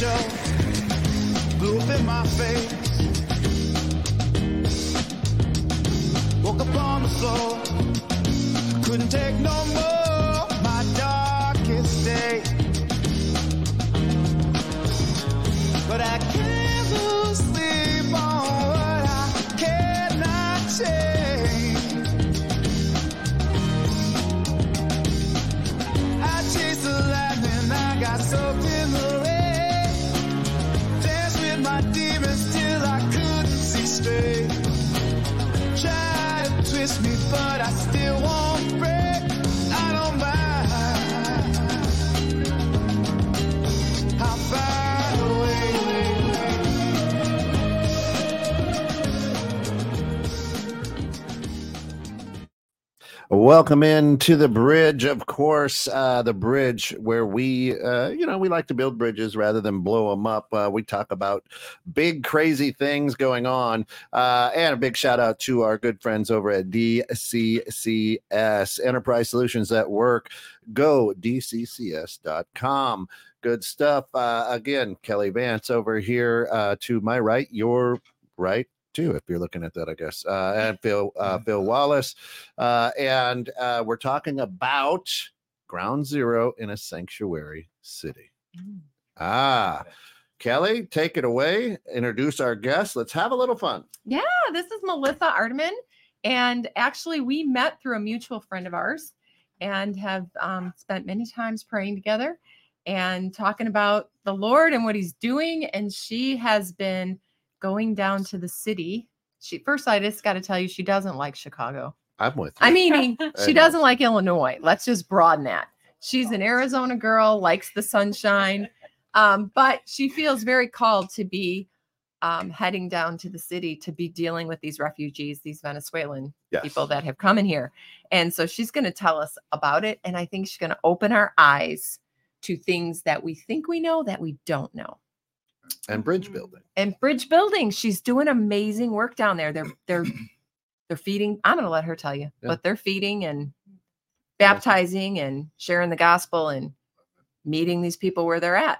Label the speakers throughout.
Speaker 1: up in my face. Woke up on the floor, couldn't take no
Speaker 2: Welcome in to the bridge, of course, uh, the bridge where we, uh, you know, we like to build bridges rather than blow them up. Uh, we talk about big, crazy things going on. Uh, and a big shout out to our good friends over at DCCS, Enterprise Solutions that Work. Go dccs.com. Good stuff. Uh, again, Kelly Vance over here uh, to my right, your right too, if you're looking at that, I guess. Uh, and Phil uh, Phil Wallace, uh, and uh, we're talking about Ground Zero in a sanctuary city. Ah, Kelly, take it away. Introduce our guest. Let's have a little fun.
Speaker 3: Yeah, this is Melissa Arteman. And actually, we met through a mutual friend of ours and have um, spent many times praying together and talking about the Lord and what he's doing. And she has been going down to the city. She first, I just got to tell you, she doesn't like Chicago.
Speaker 2: I'm with you.
Speaker 3: I mean, she doesn't like Illinois. Let's just broaden that. She's an Arizona girl, likes the sunshine, um, but she feels very called to be um, heading down to the city to be dealing with these refugees, these Venezuelan
Speaker 2: Yes.
Speaker 3: people that have come in here. And so she's going to tell us about it. And I think she's going to open our eyes to things that we think we know that we don't know.
Speaker 2: And bridge building.
Speaker 3: And bridge building, she's doing amazing work down there. They're they're they're feeding. I'm going to let her tell you,
Speaker 2: Yeah.
Speaker 3: but they're feeding and baptizing and sharing the gospel and meeting these people where they're at.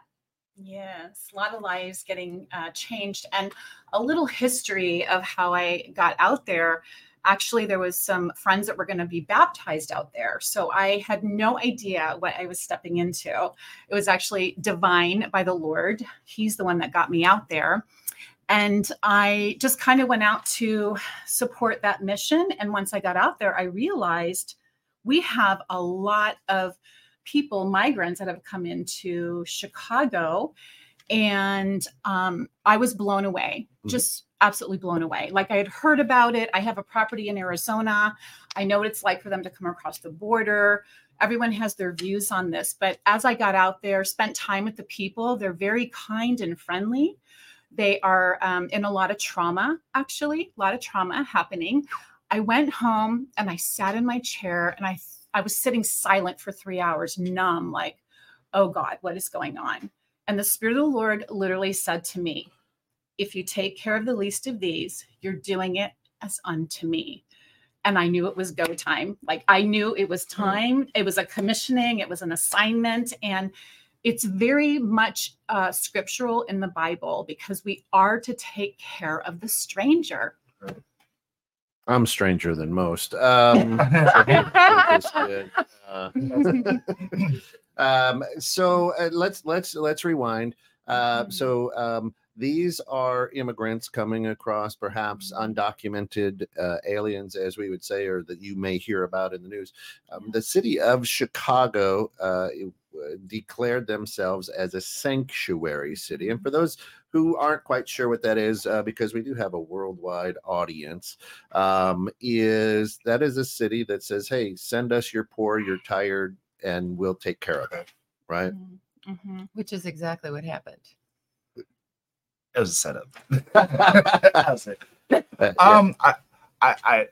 Speaker 4: Yes, a lot of lives getting uh, changed, and a little history of how I got out there. Actually, there was some friends that were going to be baptized out there, so I had no idea what I was stepping into. It was actually divine by the Lord. He's the one that got me out there, and I just kind of went out to support that mission. And once I got out there, I realized we have a lot of people, migrants that have come into Chicago. And um, I was blown away,
Speaker 2: Mhm.
Speaker 4: just absolutely blown away. Like I had heard about it. I have a property in Arizona. I know what it's like for them to come across the border. Everyone has their views on this. But as I got out there, spent time with the people, they're very kind and friendly. They are um, in a lot of trauma, actually, a lot of trauma happening. I went home and I sat in my chair and I I was sitting silent for three hours, numb, like, oh God, what is going on? And the Spirit of the Lord literally said to me, if you take care of the least of these, you're doing it as unto me. And I knew it was go time. Like I knew it was time. It was a commissioning, it was an assignment. And it's very much uh, scriptural in the Bible because we are to take care of the stranger.
Speaker 2: I'm stranger than most. Um. Uh, um, so uh, let's let's let's rewind. Uh, so um, these are immigrants coming across, perhaps undocumented uh, aliens, as we would say, or that you may hear about in the news. Um, the city of Chicago uh, declared themselves as a sanctuary city, and for those who aren't quite sure what that is, uh, because we do have a worldwide audience, um, is that is a city that says, "Hey, send us your poor, your tired, and we'll take care of it." Right?
Speaker 4: Mhm.
Speaker 3: Which is exactly what happened.
Speaker 5: It was a setup. That's it. Um, I, I, I,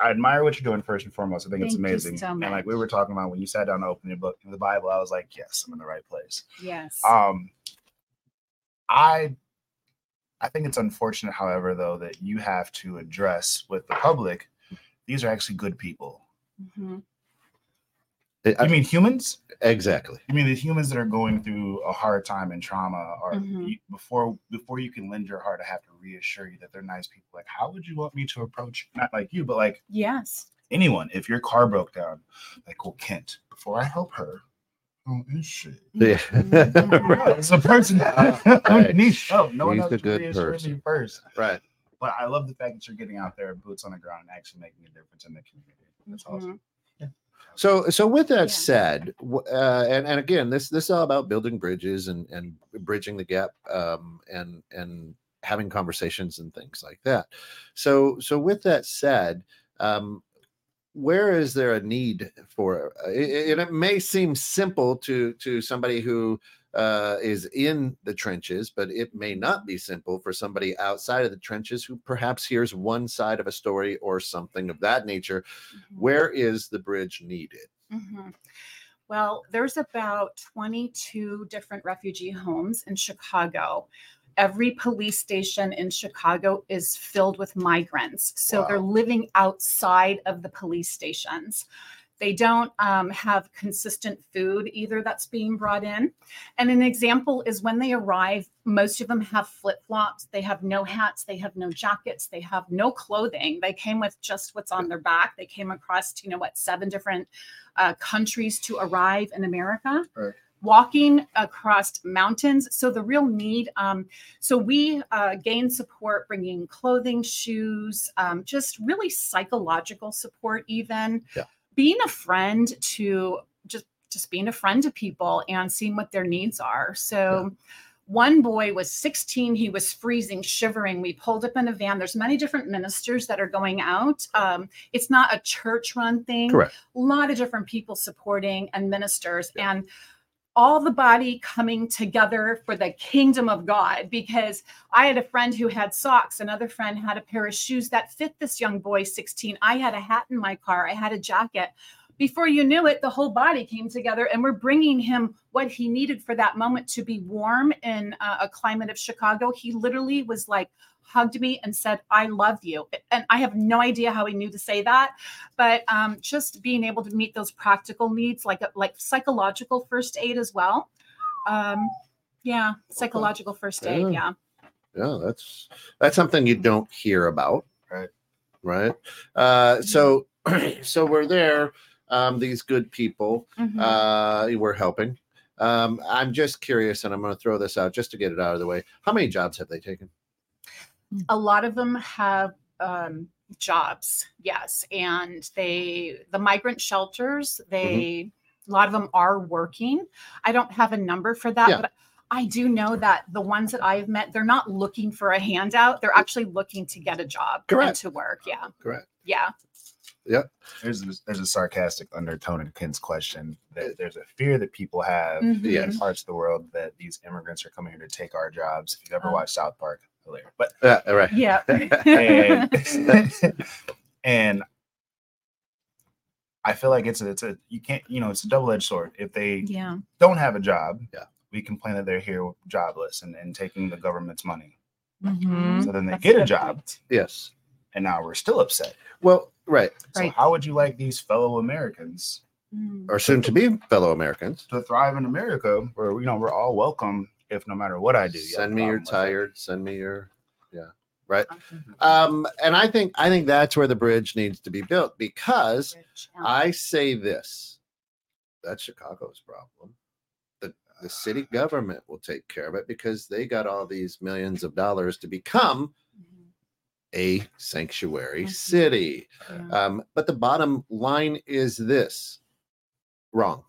Speaker 5: I admire what you're doing first and foremost. I think it's
Speaker 4: Thank you
Speaker 5: amazing.
Speaker 4: so
Speaker 5: and like we were talking about when you sat down to open your book, in the Bible, I was like, yes, I'm in the right place.
Speaker 4: Yes.
Speaker 5: Um, I, I think it's unfortunate, however, though, that you have to address with the public. These are actually good people.
Speaker 4: Mhm.
Speaker 2: I-
Speaker 5: You mean humans?
Speaker 2: exactly.
Speaker 5: You mean the humans that are going through a hard time and trauma, or
Speaker 4: Mhm.
Speaker 5: you- before before you can lend your heart, I have to reassure you that they're nice people. Like, how would you want me to approach not like you, but like
Speaker 4: Yes.
Speaker 5: anyone? If your car broke down, like, well, Kent, before I help her, oh, is she?
Speaker 2: Yeah.
Speaker 4: Mhm.
Speaker 5: It's a person
Speaker 2: Right.
Speaker 5: underneath. Oh, no one
Speaker 2: He's
Speaker 5: else
Speaker 2: a
Speaker 5: should
Speaker 2: good
Speaker 5: reassure
Speaker 2: person.
Speaker 5: first.
Speaker 2: right.
Speaker 5: But I love the fact that you're getting out there, boots on the ground, and actually making a difference in the community. That's awesome.
Speaker 2: So, so with that
Speaker 4: Yeah.
Speaker 2: said, uh, and and again, this this is all about building bridges and and bridging the gap, um, and and having conversations and things like that. So, so with that said, um, where is there a need for? Uh, it, and it may seem simple to to somebody who uh, is in the trenches, but it may not be simple for somebody outside of the trenches who perhaps hears one side of a story or something of that nature.
Speaker 4: Mhm.
Speaker 2: Where is the bridge needed?
Speaker 4: Mhm. Well, there's about 22 different refugee homes in Chicago. Every police station in Chicago is filled with migrants. So they're living outside of the police stations. They don't um, have consistent food either that's being brought in. And an example is when they arrive, most of them have flip flops. They have no hats. They have no jackets. They have no clothing. They came with just what's on their back. They came across, you know, what, seven different uh, countries to arrive in America.
Speaker 5: Right.
Speaker 4: Walking across mountains. So, the real need. Um, so, we uh, gain support bringing clothing, shoes, um, just really psychological support, even
Speaker 2: Yeah.
Speaker 4: Being a friend to just just being a friend to people and seeing what their needs are. So one boy was 16 he was freezing shivering. We pulled up in a van. There's many different ministers that are going out. Um, it's not a church run thing.
Speaker 2: Correct.
Speaker 4: a lot of different people supporting and ministers. And all the body coming together for the kingdom of God. Because I had a friend who had socks, another friend had a pair of shoes that fit this young boy, 16. I had a hat in my car, I had a jacket. Before you knew it, the whole body came together, and we're bringing him what he needed for that moment to be warm in uh, a climate of Chicago. He literally was like, hugged me and said, I love you. And I have no idea how he knew to say that, but um, just being able to meet those practical needs, like like psychological first aid as well. Um, yeah, psychological first aid.
Speaker 2: Yeah.
Speaker 4: Yeah.
Speaker 2: Yeah, that's that's something you don't hear about.
Speaker 5: Right.
Speaker 2: Right. Uh, so so we're there. Um, these good people
Speaker 4: Mhm.
Speaker 2: uh, we're helping. Um, I'm just curious, and I'm going to throw this out just to get it out of the way. How many jobs have they taken?
Speaker 4: a lot of them have um, jobs yes and they the migrant shelters they a lot of them are working i don't have a number for that
Speaker 2: Yeah.
Speaker 4: but i do know that the ones that i've met they're not looking for a handout they're actually looking to get a job and to work yeah
Speaker 2: Correct.
Speaker 4: yeah
Speaker 5: There's a, there's a sarcastic undertone in Kent's question that there's a fear that people have
Speaker 4: Mhm.
Speaker 5: In parts of the world that these immigrants are coming here to take our jobs. If you've ever
Speaker 4: Oh.
Speaker 5: watched South Park, hilarious. But
Speaker 2: Yeah. Right.
Speaker 4: yeah
Speaker 5: and, and I feel like it's a, it's a you can't you know it's a double edged sword. If they
Speaker 4: yeah
Speaker 5: don't have a job,
Speaker 2: Yeah.
Speaker 5: we complain that they're here jobless and, and taking the government's money.
Speaker 3: Mhm.
Speaker 5: So then they
Speaker 4: That's
Speaker 5: get a job,
Speaker 4: point.
Speaker 2: Yes.
Speaker 5: and now we're still upset.
Speaker 2: Well, right.
Speaker 5: So
Speaker 3: Right.
Speaker 5: how would you like these fellow Americans
Speaker 4: Mm.
Speaker 2: Or soon to be fellow Americans.
Speaker 5: to thrive in America, where you know we're all welcome? If no matter what I do,
Speaker 2: Send me your
Speaker 5: problem with it?
Speaker 2: tired. Send me your. Yeah. Right. Um, and I think I think that's where the bridge needs to be built because I say this. That's Chicago's problem. The the city government will take care of it because they got all these millions of dollars to become. A sanctuary
Speaker 4: Mhm.
Speaker 2: city.
Speaker 4: Yeah.
Speaker 2: Um, but the bottom line is this wrong,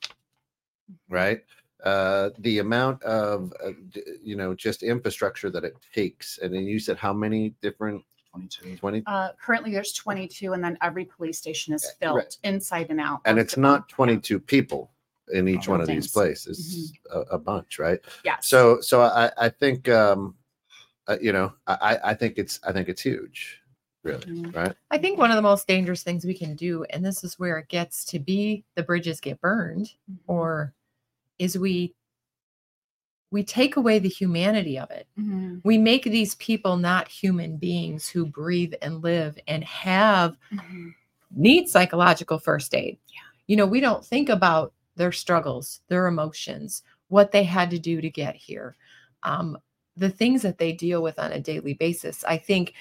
Speaker 2: right? Uh, the amount of, uh, d- you know, just infrastructure that it takes. And then you said how many different
Speaker 5: 22.
Speaker 2: 20?
Speaker 4: Uh, currently, there's 22, and then every police station is filled
Speaker 2: right.
Speaker 4: inside and out.
Speaker 2: And it's not 22 people in each one of these
Speaker 4: Buildings.
Speaker 2: places, a, a bunch, right?
Speaker 4: Yeah.
Speaker 2: So, so I, I think, um, uh, you know, I, I- I think it's, I think it's huge, really,
Speaker 4: Mhm.
Speaker 2: right?
Speaker 3: I think one of the most dangerous things we can do, and this is where it gets to be the bridges get burned, or is we we take away the humanity of it.
Speaker 4: Mhm.
Speaker 3: We make these people not human beings who breathe and live and have
Speaker 4: Mhm.
Speaker 3: need psychological first aid.
Speaker 4: Yeah.
Speaker 3: you know, we don't think about their struggles, their emotions, what they had to do to get here, um, the things that they deal with on a daily basis. I think,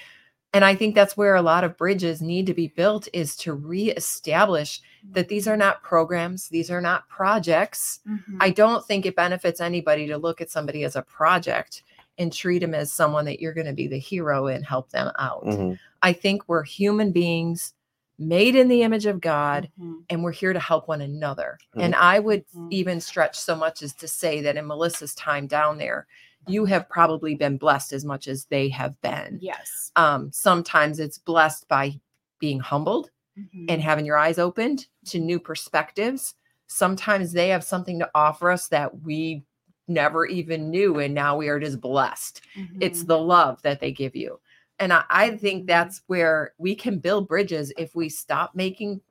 Speaker 3: and I think that's where a lot of bridges need to be built is to reestablish that these are not programs, these are not projects.
Speaker 4: Mhm.
Speaker 3: I don't think it benefits anybody to look at somebody as a project and treat them as someone that you're going to be the hero and help them out.
Speaker 2: Mhm.
Speaker 3: I think we're human beings made in the image of God
Speaker 4: Mhm.
Speaker 3: and we're here to help one another.
Speaker 2: Mhm.
Speaker 3: And I would
Speaker 4: Mhm.
Speaker 3: even stretch so much as to say that in Melissa's time down there, you have probably been blessed as much as they have been.
Speaker 4: Yes.
Speaker 3: Um, sometimes it's blessed by being humbled
Speaker 4: Mhm.
Speaker 3: and having your eyes opened to new perspectives. Sometimes they have something to offer us that we never even knew, and now we are just blessed. It's
Speaker 4: Mhm.
Speaker 3: the love that they give you. And I, I think
Speaker 4: Mhm.
Speaker 3: that's where we can build bridges if we stop making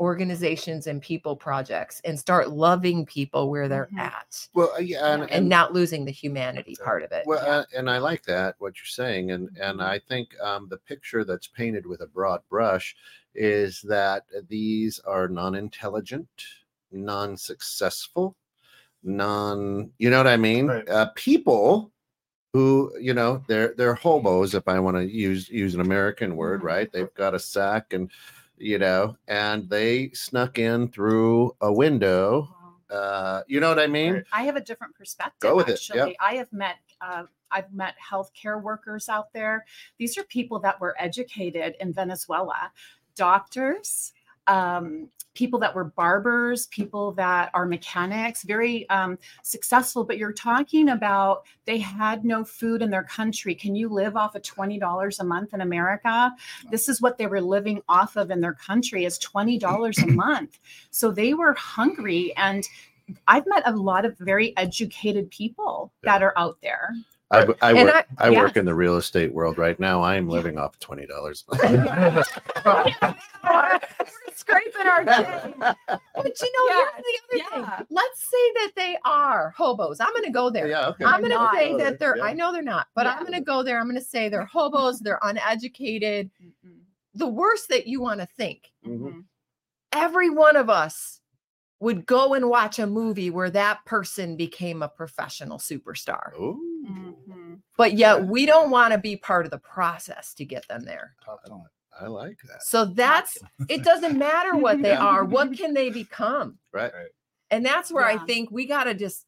Speaker 3: organizations and people projects and start loving people where they're
Speaker 4: Mhm.
Speaker 3: at
Speaker 2: Well, uh, yeah, and,
Speaker 3: and not losing the humanity part of it.
Speaker 2: Well, uh, and I like that what you're saying, and and
Speaker 4: Mhm.
Speaker 2: I think um, the picture that's painted with a broad brush is that these are non-intelligent, non-successful, non. You know what I mean?
Speaker 5: Right.
Speaker 2: Uh, people who you know they're they're hobos, if I want to use use an American word,
Speaker 4: Mhm.
Speaker 2: right? They've got a sack and you know, and they snuck in through a window. Uh, you know what I mean?
Speaker 4: I have a different perspective.
Speaker 2: Go with it,
Speaker 4: actually.
Speaker 2: yep.
Speaker 4: I have met uh, I've met healthcare workers out there. These are people that were educated in Venezuela, doctors, um, people that were barbers, people that are mechanics, very um, successful. But you're talking about they had no food in their country. Can you live off of twenty dollars a month in America? This is what they were living off of in their country is twenty dollars a month. So they were hungry and. I've met a lot of very educated people that are out there.
Speaker 2: I, w- I
Speaker 3: And
Speaker 2: work,
Speaker 3: I-
Speaker 2: I,
Speaker 4: yeah.
Speaker 2: work in the real estate world right now. I am living off twenty dollars.
Speaker 3: We're scraping our chin. But you know, here's the other
Speaker 4: yeah.
Speaker 3: thing. Let's say that they are hobos. I'm going to go there.
Speaker 2: yeah, okay.
Speaker 3: I'm going to say that they're,
Speaker 2: yeah.
Speaker 3: I know they're not, but I'm going to go there. I'm going to say they're hobos, they're uneducated.
Speaker 4: Mm-mm.
Speaker 3: The worst that you want to think.
Speaker 2: Mhm.
Speaker 4: Mhm.
Speaker 3: Every one of us would go and watch a movie where that person became a professional superstar.
Speaker 2: Ooh.
Speaker 4: Mhm.
Speaker 3: But yet we don't want to be part of the process to get them there.
Speaker 5: Talk on it.
Speaker 2: I like that.
Speaker 3: So that's it doesn't matter what they
Speaker 2: Yeah.
Speaker 3: are. What can they become?
Speaker 2: Right.
Speaker 3: And that's where I think we got to just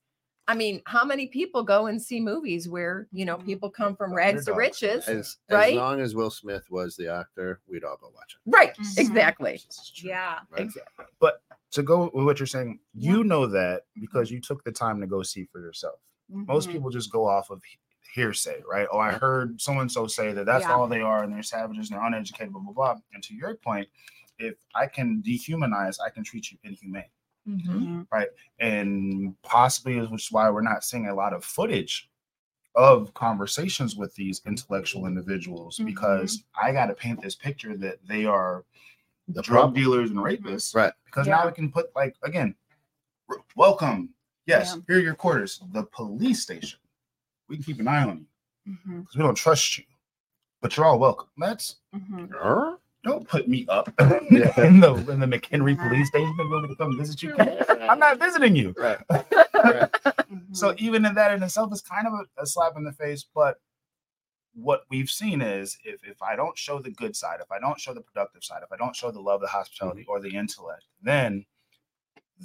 Speaker 3: I mean, how many people go and see movies where, you know,
Speaker 4: Mhm.
Speaker 3: people come from rags to riches?
Speaker 2: As,
Speaker 3: Right?
Speaker 2: as long as Will Smith was the actor, we'd all go watch it.
Speaker 3: Right,
Speaker 4: Mhm.
Speaker 3: exactly.
Speaker 5: This is true.
Speaker 4: Yeah.
Speaker 2: Right?
Speaker 3: Exactly.
Speaker 5: But to go with what you're saying,
Speaker 4: Yeah.
Speaker 5: you know that because you took the time to go see for yourself. Most
Speaker 4: Mhm.
Speaker 5: people just go off of he- hearsay, right? Oh, I heard so and so say that that's
Speaker 4: Yeah.
Speaker 5: all they are and they're savages and they're uneducated, blah, blah, blah. And to your point, if I can dehumanize, I can treat you inhumane.
Speaker 3: Mhm.
Speaker 4: Mhm.
Speaker 5: and possibly is which is why we're not seeing a lot of footage of conversations with these intellectual individuals
Speaker 4: Mhm.
Speaker 5: because I got to paint this picture that they are
Speaker 2: The
Speaker 5: drug
Speaker 2: problem.
Speaker 5: dealers and rapists
Speaker 2: Right.
Speaker 5: because
Speaker 4: Yeah.
Speaker 5: now we can put like again r- welcome yes
Speaker 4: Yeah.
Speaker 5: here are your quarters the police station we can keep an eye on you because we don't trust you but you're all welcome that's
Speaker 4: Mhm.
Speaker 5: Don't put me up
Speaker 2: Yeah.
Speaker 5: in the in the McHenry police station and want me to come visit you I'm not visiting you
Speaker 2: Right.
Speaker 5: So
Speaker 4: Mhm.
Speaker 5: even in that in itself is kind of a, a slap in the face. But what we've seen is if if I don't show the good side, if I don't show the productive side, if I don't show the love, the hospitality, or the intellect, then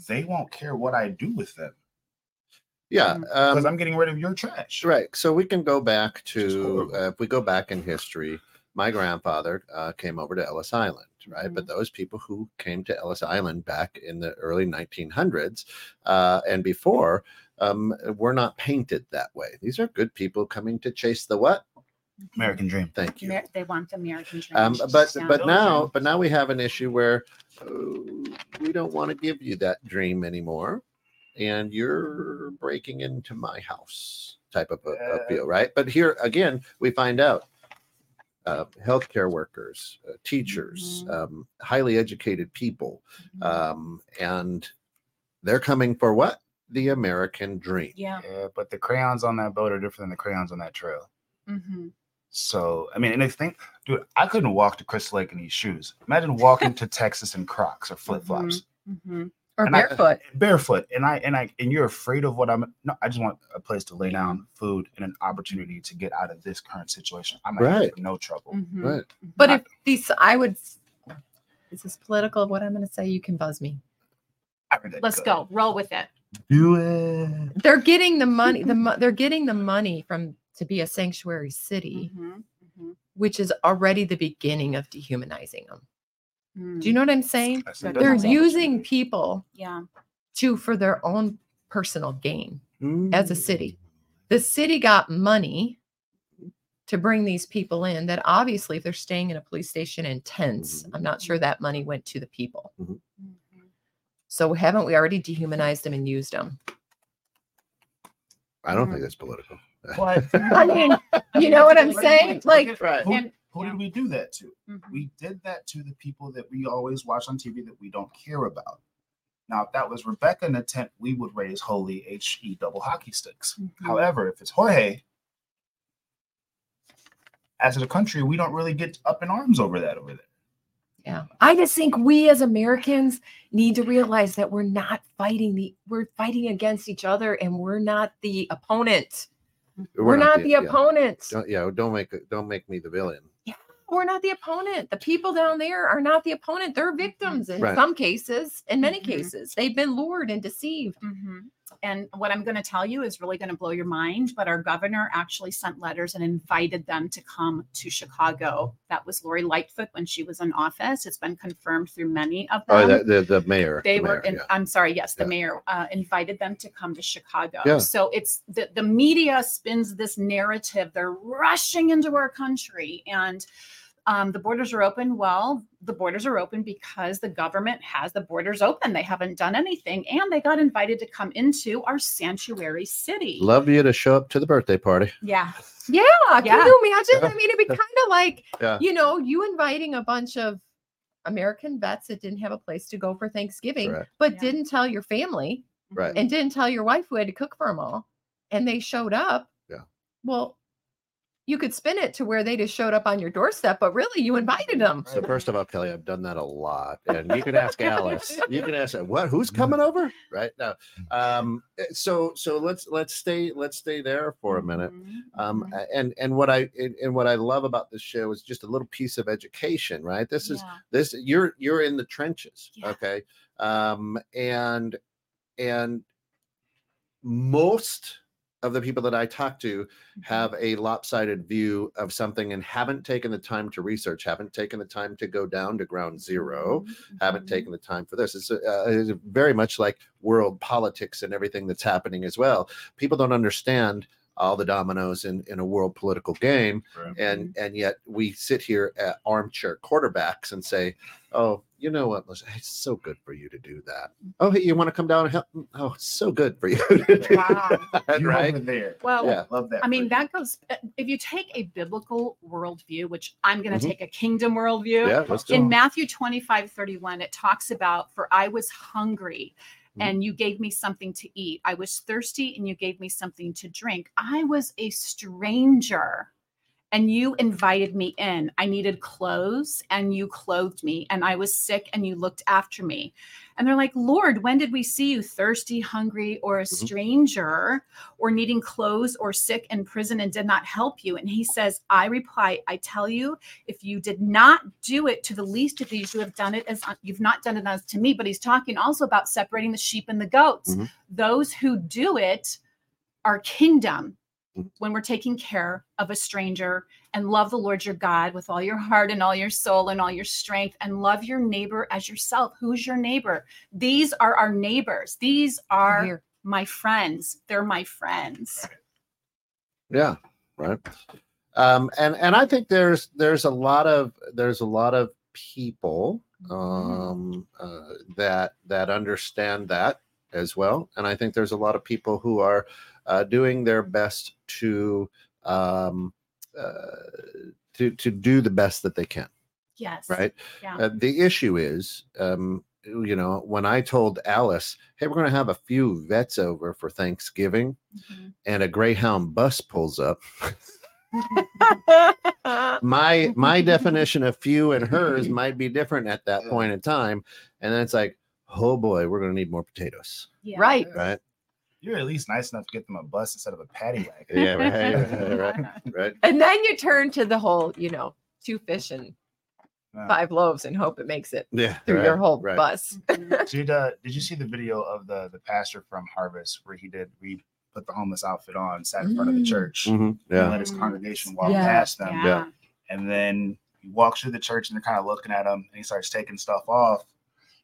Speaker 5: they won't care what I do with them
Speaker 2: Yeah.
Speaker 5: because
Speaker 2: Um,
Speaker 5: I'm getting rid of your trash.
Speaker 2: right. So we can go back to uh, if we go back in history. My grandfather uh, came over to Ellis Island, right? But those people who came to Ellis Island back in the early 1900s uh, and before um, were not painted that way. These are good people coming to chase the what?
Speaker 5: American dream.
Speaker 2: Thank you.
Speaker 4: They want the American dream.
Speaker 2: Um, but
Speaker 4: Yeah.
Speaker 2: but now but now we have an issue where uh, we don't want to give you that dream anymore, and you're breaking into my house type of a, a feel, right? But here again, we find out uh, healthcare workers, uh, teachers,
Speaker 4: Mhm.
Speaker 2: um, highly educated people,
Speaker 4: Mhm.
Speaker 2: um, and they're coming for what? The American dream.
Speaker 4: yeah.
Speaker 5: Yeah, but the crayons on that boat are different than the crayons on that trail.
Speaker 4: Mm-hmm.
Speaker 5: So I mean, and if think, dude, I couldn't walk to Crystal Lake in these shoes. Imagine walking to Texas in Crocs or flip flops.
Speaker 4: Mhm.
Speaker 3: Or
Speaker 5: And I-
Speaker 3: barefoot.
Speaker 5: barefoot and i and i and you're afraid of what i'm no i just want a place to lay down food and an opportunity to get out of this current situation i'm
Speaker 2: Right.
Speaker 5: right no trouble
Speaker 4: Mhm.
Speaker 2: Right.
Speaker 3: But
Speaker 5: I-
Speaker 3: if these, I would. Is this political? What I'm going to say? You can buzz me.
Speaker 5: I think that
Speaker 4: Let's
Speaker 5: could.
Speaker 4: go. Roll with it.
Speaker 5: do it
Speaker 3: They're getting the money. The mo- they're getting the money from to be a sanctuary city,
Speaker 4: Mhm. Mhm.
Speaker 3: which is already the beginning of dehumanizing them.
Speaker 4: Mm.
Speaker 3: Do you know what I'm saying?
Speaker 4: They're
Speaker 5: that's
Speaker 3: They're
Speaker 5: an
Speaker 4: Definitely.
Speaker 3: using
Speaker 5: opportunity.
Speaker 3: people
Speaker 4: Yeah.
Speaker 3: to for their own personal gain.
Speaker 2: Mm.
Speaker 3: as a city. The city got money to bring these people in that obviously if they're staying in a police station in tents,
Speaker 2: Mhm.
Speaker 3: I'm not sure that money went to the people.
Speaker 4: Mhm.
Speaker 3: So haven't we already dehumanized them and used them?
Speaker 2: I don't think that's political.
Speaker 5: But
Speaker 3: I mean, you know what I'm saying? Like,
Speaker 2: Right.
Speaker 4: And-
Speaker 5: who
Speaker 4: yeah.
Speaker 5: did we do that to?
Speaker 4: Mhm.
Speaker 5: We did that to the people that we always watch on TV that we don't care about. Now, if that was Rebecca in the tent, we would raise holy HE double hockey sticks.
Speaker 4: Mhm.
Speaker 5: However, if it's Jorge, as a country, we don't really get up in arms over that over there.
Speaker 3: yeah. I just think we as Americans need to realize that we're not fighting the we're fighting against each other and we're not the opponent. We're, not, the,
Speaker 2: yeah.
Speaker 3: opponent.
Speaker 2: Don't, yeah, don't make don't make me the villain.
Speaker 3: We're not the opponent. The people down there are not the opponent. They're victims in
Speaker 2: Right.
Speaker 3: some cases. In many
Speaker 4: Mhm.
Speaker 3: cases, they've been lured and deceived.
Speaker 4: Mhm. And what I'm going to tell you is really going to blow your mind. But our governor actually sent letters and invited them to come to Chicago. That was Lori Lightfoot when she was in office. It's been confirmed through many of them.
Speaker 2: Oh, the the, the mayor.
Speaker 4: they
Speaker 2: the
Speaker 4: were
Speaker 2: mayor,
Speaker 4: in,
Speaker 2: yeah.
Speaker 4: i'm sorry yes the
Speaker 2: Yeah.
Speaker 4: mayor uh, invited them to come to chicago
Speaker 2: Yeah.
Speaker 4: so it's the, the media spins this narrative they're rushing into our country and um, the borders are open well the borders are open because the government has the borders open they haven't done anything and they got invited to come into our sanctuary city
Speaker 2: Love you to show up to the birthday party.
Speaker 4: yeah
Speaker 3: Yeah, can
Speaker 4: Yeah.
Speaker 3: you imagine?
Speaker 2: Yeah.
Speaker 3: I mean, it'd be kind of like,
Speaker 2: Yeah.
Speaker 3: you know, you inviting a bunch of American vets that didn't have a place to go for Thanksgiving,
Speaker 2: Correct.
Speaker 3: but
Speaker 4: Yeah.
Speaker 3: didn't tell your family
Speaker 2: Right.
Speaker 3: and didn't tell your wife who had to cook for them all, and they showed up.
Speaker 2: Yeah.
Speaker 3: Well, you could spin it to where they just showed up on your doorstep, but really you invited them.
Speaker 2: So first of all, Kelly, I've done that a lot, and you can ask Alice. You can ask what? Who's coming over? Right now. Um. eh, So so let's let's stay let's stay there for a minute.
Speaker 4: Mhm,
Speaker 2: Um. And and what I and, and what I love about this show is just a little piece of education, right? This is
Speaker 4: Yeah.
Speaker 2: this you're you're in the trenches
Speaker 4: Yeah.
Speaker 2: okay um and and most of the people that i talk to
Speaker 4: Mm-hmm.
Speaker 2: have a lopsided view of something and haven't taken the time to research haven't taken the time to go down to ground 0 haven't
Speaker 4: Mhm.
Speaker 2: taken the time for this. It's, uh, it's very much like world politics and everything that's happening as well. People don't understand all the dominoes in, in a world political game and and yet we sit here at armchair quarterbacks and say oh you know what Melissa, it's so good for you to do that oh hey you want to come down and help oh it's so good for you to do
Speaker 4: Wow.
Speaker 2: that,
Speaker 5: You're
Speaker 2: right
Speaker 5: there.
Speaker 4: well
Speaker 2: Yeah.
Speaker 5: Love that.
Speaker 4: I mean, that goes, uh, if you take a biblical worldview, which I'm going to
Speaker 2: Mhm.
Speaker 4: take a kingdom worldview,
Speaker 2: yeah let's
Speaker 4: in
Speaker 2: go
Speaker 4: Matthew 25 31, it talks about, For I was hungry
Speaker 2: Mhm.
Speaker 4: and you gave me something to eat. I was thirsty and you gave me something to drink. I was a stranger and you invited me in. I needed clothes and you clothed me, and I was sick and you looked after me. And they're like, Lord, when did we see you thirsty, hungry, or a
Speaker 2: Mhm.
Speaker 4: stranger, or needing clothes, or sick in prison and did not help you? And he says, I reply, I tell you, if you did not do it to the least of these, you have done it as you've not done it as to me. But he's talking also about separating the sheep and the goats.
Speaker 2: Mhm.
Speaker 4: Those who do it are kingdom. When we're taking care of a stranger and love the Lord your God with all your heart and all your soul and all your strength and love your neighbor as yourself. Who's your neighbor? These are our neighbors. These are
Speaker 3: Here.
Speaker 4: my friends. They're my friends.
Speaker 2: yeah right um and and i think there's there's a lot of there's a lot of people um uh, that that understand that as well and i think there's a lot of people who are uh, doing their best to um uh, to to do the best that they can
Speaker 4: Yes.
Speaker 2: right
Speaker 4: Yeah.
Speaker 2: uh, the issue is um you know when i told alice hey we're going to have a few vets over for thanksgiving
Speaker 4: Mhm.
Speaker 2: and a greyhound bus pulls up my my definition of few and hers might be different at that point in time and then it's like oh boy, we're going to need more potatoes,
Speaker 4: Yeah.
Speaker 3: Right.
Speaker 2: right?
Speaker 5: You're at least nice enough to get them a bus instead of a paddy wagon.
Speaker 2: Yeah, right, right, right, right.
Speaker 3: And then you turn to the whole, you know, two fish and
Speaker 5: Yeah.
Speaker 3: five loaves and hope it makes it
Speaker 2: Yeah,
Speaker 3: through your whole
Speaker 2: right.
Speaker 3: bus.
Speaker 5: Did uh, did you see the video of the the pastor from Harvest where he did we put the homeless outfit on, sat in front of the
Speaker 3: Mm.
Speaker 5: church,
Speaker 2: Mhm,
Speaker 5: and let his
Speaker 4: Mm.
Speaker 5: congregation walk
Speaker 3: Yeah.
Speaker 5: past them,
Speaker 4: Yeah.
Speaker 5: and then he walks through the church and they're kind of looking at him, and he starts taking stuff off.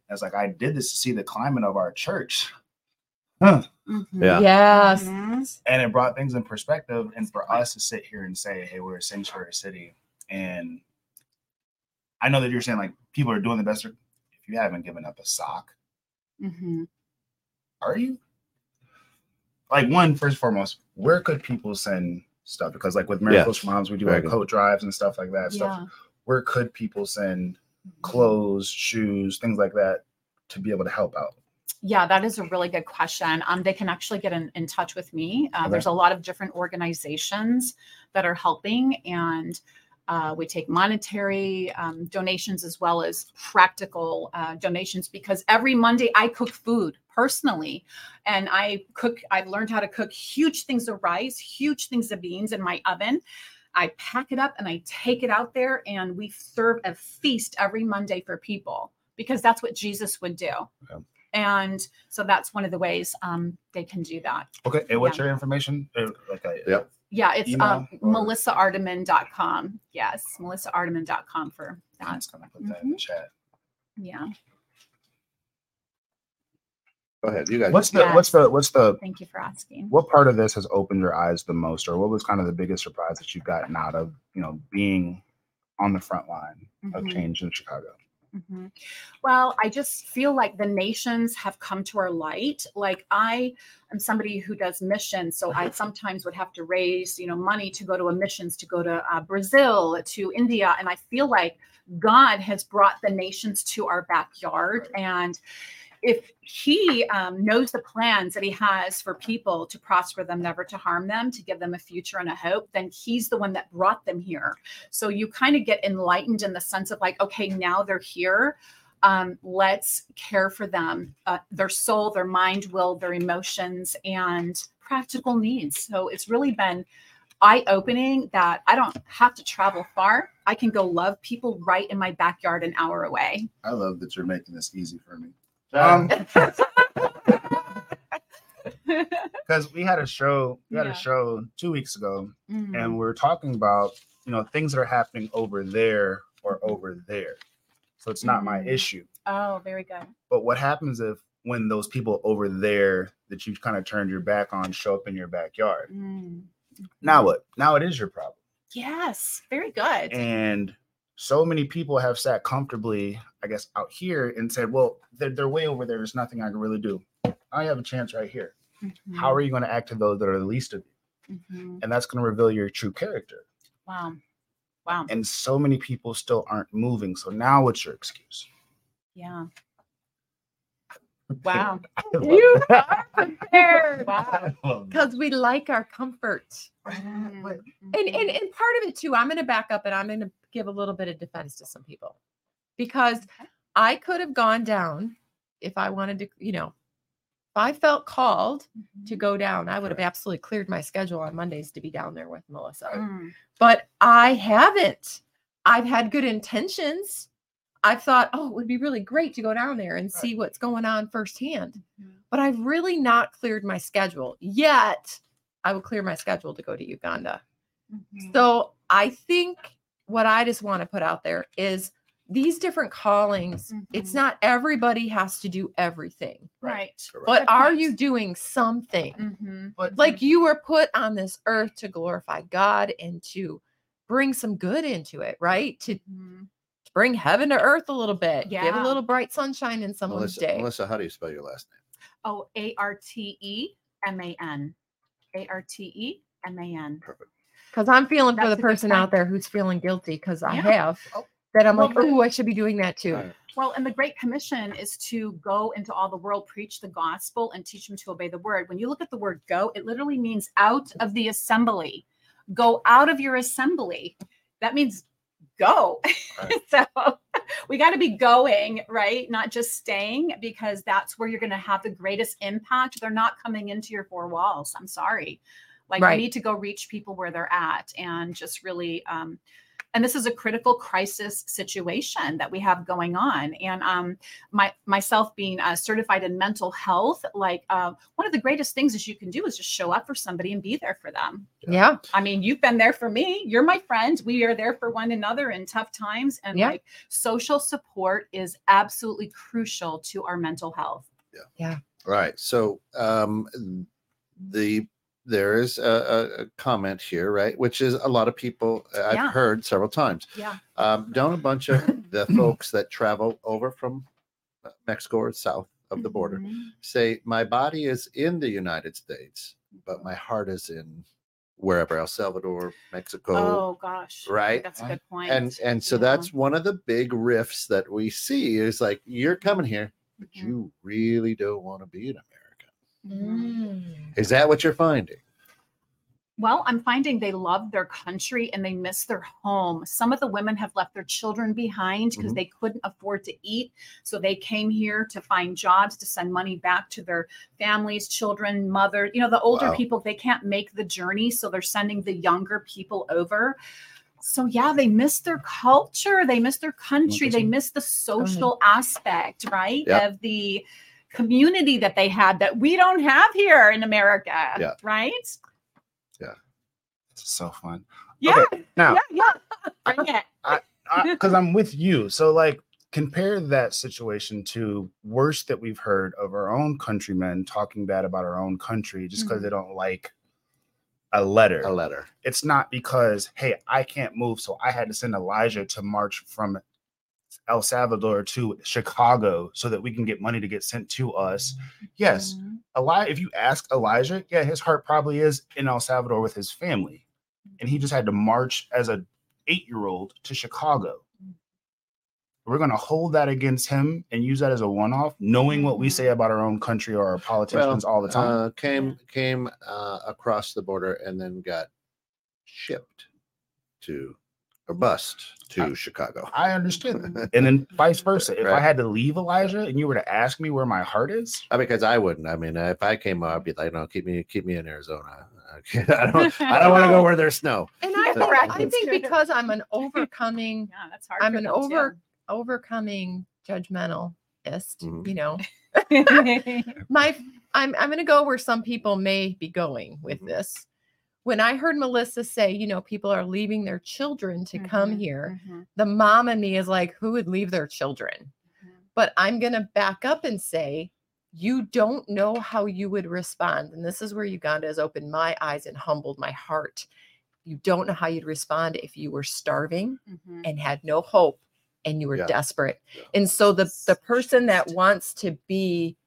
Speaker 5: I was like, I did this to see the climate of our church. Huh.
Speaker 4: Mhm.
Speaker 2: Yeah.
Speaker 3: Yes.
Speaker 5: And it brought things in perspective and for us to sit here and say hey we're a sanctuary city and i know that you're saying like people are doing the best if you haven't given up a sock
Speaker 4: Mhm.
Speaker 5: are you like one first and foremost where could people send stuff because like with miracles for moms we do
Speaker 2: Very
Speaker 5: like coat drives and stuff like that stuff
Speaker 4: Yeah.
Speaker 5: where could people send clothes shoes things like that to be able to help out
Speaker 4: Yeah, that is a really good question. Um, they can actually get in, in touch with me. Uh,
Speaker 5: Okay.
Speaker 4: There's a lot of different organizations that are helping, and uh, we take monetary um, donations as well as practical uh, donations because every Monday I cook food personally, and I cook. I've learned how to cook huge things of rice, huge things of beans in my oven. I pack it up and I take it out there, and we serve a feast every Monday for people because that's what Jesus would do.
Speaker 5: Yeah.
Speaker 4: And so that's one of the ways um, they can do that.
Speaker 5: okay and what's your information Uh, like a,
Speaker 2: Yep.
Speaker 4: Yeah, it's
Speaker 5: Email
Speaker 4: um,
Speaker 5: or-
Speaker 4: melissaarteman.com. Yes, melissaarteman.com for
Speaker 5: i'm
Speaker 4: that.
Speaker 5: just gonna put that in the chat
Speaker 4: Yeah,
Speaker 2: Go ahead, you guys.
Speaker 5: what's the
Speaker 4: Yes.
Speaker 5: what's the what's the
Speaker 4: thank you for asking.
Speaker 5: what part of this has opened your eyes the most or what was kind of the biggest surprise that you've gotten out of you know being on the front line of
Speaker 4: Mhm.
Speaker 5: change in chicago
Speaker 4: Mhm. Well, I just feel like the nations have come to our light. Like I am somebody who does missions, so I sometimes would have to raise, you know, money to go to a missions, to go to uh, Brazil, to India, and I feel like God has brought the nations to our backyard, and if He um, knows the plans that He has for people to prosper them, never to harm them, to give them a future and a hope, then He's the one that brought them here. So you kind of get enlightened in the sense of like, okay, now they're here. Um, let's care for them, uh, their soul, their mind, will, their emotions, and practical needs. So it's really been eye opening that I don't have to travel far. I can go love people right in my backyard an hour away.
Speaker 5: i love that you're making this easy for me
Speaker 2: Um,
Speaker 5: because we had a show we had
Speaker 4: Yeah.
Speaker 5: a show two weeks ago
Speaker 4: Mhm.
Speaker 5: and we are talking about you know things that are happening over there or over there so it's not my
Speaker 4: Mm.
Speaker 5: issue
Speaker 4: Oh, very good.
Speaker 5: but what happens if when those people over there that you've kind of turned your back on show up in your backyard
Speaker 4: Mm.
Speaker 5: now what now it is your problem
Speaker 4: Yes, very good.
Speaker 5: and so many people have sat comfortably i guess out here and said well they're, they're way over there there's nothing i can really do i have a chance right here
Speaker 4: Mm-hmm.
Speaker 5: how are you going to act to those that are the least of you
Speaker 4: Mhm.
Speaker 5: and that's going to reveal your true character
Speaker 4: Wow. Wow.
Speaker 5: and so many people still aren't moving so now what's your excuse
Speaker 4: Yeah. Wow.
Speaker 3: You
Speaker 5: that.
Speaker 3: are prepared
Speaker 5: I love that.
Speaker 3: because we like our comfort. And, and and part of it too, I'm going to back up and I'm going to give a little bit of defense to some people because I could have gone down if I wanted to, you know, if I felt called to go down, I would have absolutely cleared my schedule on Mondays to be down there with Melissa.
Speaker 4: Mm.
Speaker 3: But I haven't. I've had good intentions. I've thought, oh, it would be really great to go down there and see what's going on firsthand.
Speaker 4: Mhm.
Speaker 3: But I've really not cleared my schedule yet. I will clear my schedule to go to Uganda.
Speaker 4: Mhm.
Speaker 3: So I think what I just want to put out there is these different callings, it's
Speaker 4: Mhm.
Speaker 3: not everybody has to do everything,
Speaker 4: Right.
Speaker 2: Correct.
Speaker 3: but
Speaker 4: Good
Speaker 3: are you doing something?
Speaker 4: Mhm.
Speaker 5: but
Speaker 3: Like you were put on this earth to glorify God and to bring some good into it, right? To
Speaker 4: Mhm.
Speaker 3: Bring heaven to earth a little bit, Yeah. give a little bright sunshine in someone's
Speaker 2: Melissa,
Speaker 3: day.
Speaker 2: Melissa, how do you spell your last name?
Speaker 4: Oh, A R T E M A N. A R T E M A N. Perfect.
Speaker 3: Because I'm feeling for the person out there who's feeling guilty because I
Speaker 4: Yeah.
Speaker 3: have
Speaker 5: Oh.
Speaker 3: that I'm
Speaker 4: Well,
Speaker 3: like, oh, I should be doing that too.
Speaker 2: Right.
Speaker 4: Well, and the Great Commission is to go into all the world, preach the gospel, and teach them to obey the word. When you look at the word go, it literally means out of the assembly. Go out of your assembly. That means go.
Speaker 2: Right.
Speaker 4: so we got to be going, right? Not just staying because that's where you're going to have the greatest impact. They're not coming into your four walls. I'm sorry. Like
Speaker 3: Right.
Speaker 4: you need to go reach people where they're at and just really um and this is a critical crisis situation that we have going on and um my myself being uh, certified in mental health like uh, one of the greatest things that you can do is just show up for somebody and be there for them
Speaker 3: Yeah.
Speaker 4: I mean, you've been there for me. You're my friend. We are there for one another in tough times. And
Speaker 3: Yeah.
Speaker 4: like social support is absolutely crucial to our mental health. Yeah, yeah.
Speaker 2: Right. So um, the there is a, a, comment here, right, which is a lot of people uh, I've
Speaker 4: Yeah.
Speaker 2: heard several times.
Speaker 4: Yeah.
Speaker 2: Um, don't a bunch of the folks that travel over from uh, Mexico or south of the border
Speaker 4: Mhm.
Speaker 2: say, "My body is in the United States, but my heart is in wherever El Salvador, Mexico."
Speaker 4: Oh gosh.
Speaker 2: Right.
Speaker 4: That's a good point.
Speaker 2: and and so
Speaker 4: Yeah.
Speaker 2: that's one of the big rifts that we see is like you're coming here but
Speaker 4: Mhm.
Speaker 2: you really don't want to be in american
Speaker 4: Mhm.
Speaker 2: is that what you're finding
Speaker 4: Well, I'm finding they love their country and they miss their home. Some of the women have left their children behind because
Speaker 2: Mhm.
Speaker 4: they couldn't afford to eat. So they came here to find jobs to send money back to their families, children, mother. You know, the older
Speaker 2: Wow.
Speaker 4: people, they can't make the journey. So they're sending the younger people over. So yeah, they miss their culture, they miss their country, they miss the social aspect, right?
Speaker 2: Yep.
Speaker 4: Of the community that they had that we don't have here in America.
Speaker 2: Yeah.
Speaker 4: Right? Yeah.
Speaker 5: It's so fun.
Speaker 4: Yeah.
Speaker 5: Now,
Speaker 4: yeah, yeah. Bring it.
Speaker 5: because I'm with you. So, like, compare that situation to worse that we've heard of our own countrymen talking bad about our own country just because
Speaker 4: Mhm.
Speaker 5: they don't like a letter.
Speaker 2: a letter
Speaker 5: It's not because, hey, I can't move, so I had to send Elijah to march from El Salvador to Chicago so that we can get money to get sent to us. Yes,
Speaker 4: Mhm.
Speaker 5: Elijah, if you ask Elijah, yeah, his heart probably is in El Salvador with his family. And he just had to march as a eight-year-old to Chicago. We're gonna hold that against him and use that as a one-off, knowing what we say about our own country or our politicians all the time.
Speaker 2: uh, came came uh, across the border and then got shipped to or bused to
Speaker 5: Uh,
Speaker 2: chicago
Speaker 5: I understand. and then vice versa. If I had to leave Elijah and you were to ask me where my heart is,
Speaker 2: Uh, because i wouldn't i mean if i came up i'd be like no keep me keep me in arizona i don't i don't want to go where there's snow
Speaker 3: And I,
Speaker 4: Yeah,
Speaker 3: think- I think because I'm an overcoming,
Speaker 4: Yeah, that's hard.
Speaker 3: I'm an
Speaker 4: them,
Speaker 3: over overcoming judgmentalist,
Speaker 2: Mhm.
Speaker 3: you know. My I'm I'm gonna go where some people may be going with
Speaker 2: Mhm.
Speaker 3: this. When I heard Melissa say, you know, people are leaving their children to come
Speaker 4: Mhm,
Speaker 3: here,
Speaker 4: mhm,
Speaker 3: the mom in me is like, who would leave their children?
Speaker 4: mhm.
Speaker 3: But I'm going to back up and say, you don't know how you would respond. And this is where Uganda has opened my eyes and humbled my heart. You don't know how you'd respond if you were starving
Speaker 4: Mhm.
Speaker 3: and had no hope and you were
Speaker 2: Yeah.
Speaker 3: desperate.
Speaker 2: Yeah.
Speaker 3: And so the the person that wants to be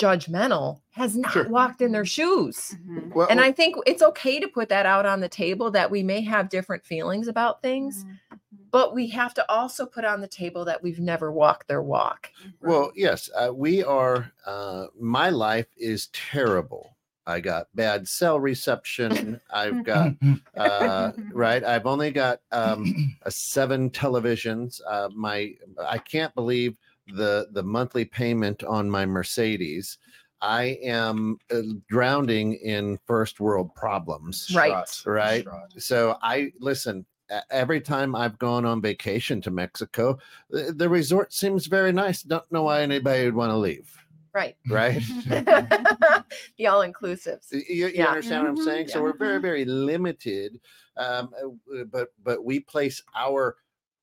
Speaker 3: judgmental has not
Speaker 2: Sure.
Speaker 3: walked in their shoes.
Speaker 4: Mhm.
Speaker 2: well,
Speaker 3: And I think it's okay to put that out on the table that we may have different feelings about things,
Speaker 4: Mhm,
Speaker 3: but we have to also put on the table that we've never walked their walk.
Speaker 4: mhm.
Speaker 2: Well, yes, uh, we are. Uh, my life is terrible. I got bad cell reception. I've got uh, right. I've only got um, a seven televisions. Uh, my I can't believe the the monthly payment on my Mercedes. I am uh, drowning in first world problems.
Speaker 3: Right.
Speaker 5: Shots,
Speaker 2: Right.
Speaker 5: shots.
Speaker 2: So I listen. Every time I've gone on vacation to Mexico, the, the resort seems very nice. Don't know why anybody would want to leave.
Speaker 3: Right.
Speaker 2: Right.
Speaker 3: the all inclusives.
Speaker 2: You, you
Speaker 3: Yeah.
Speaker 2: understand what I'm
Speaker 4: Mhm,
Speaker 2: saying? So we're very, very limited, um, uh, but but we place our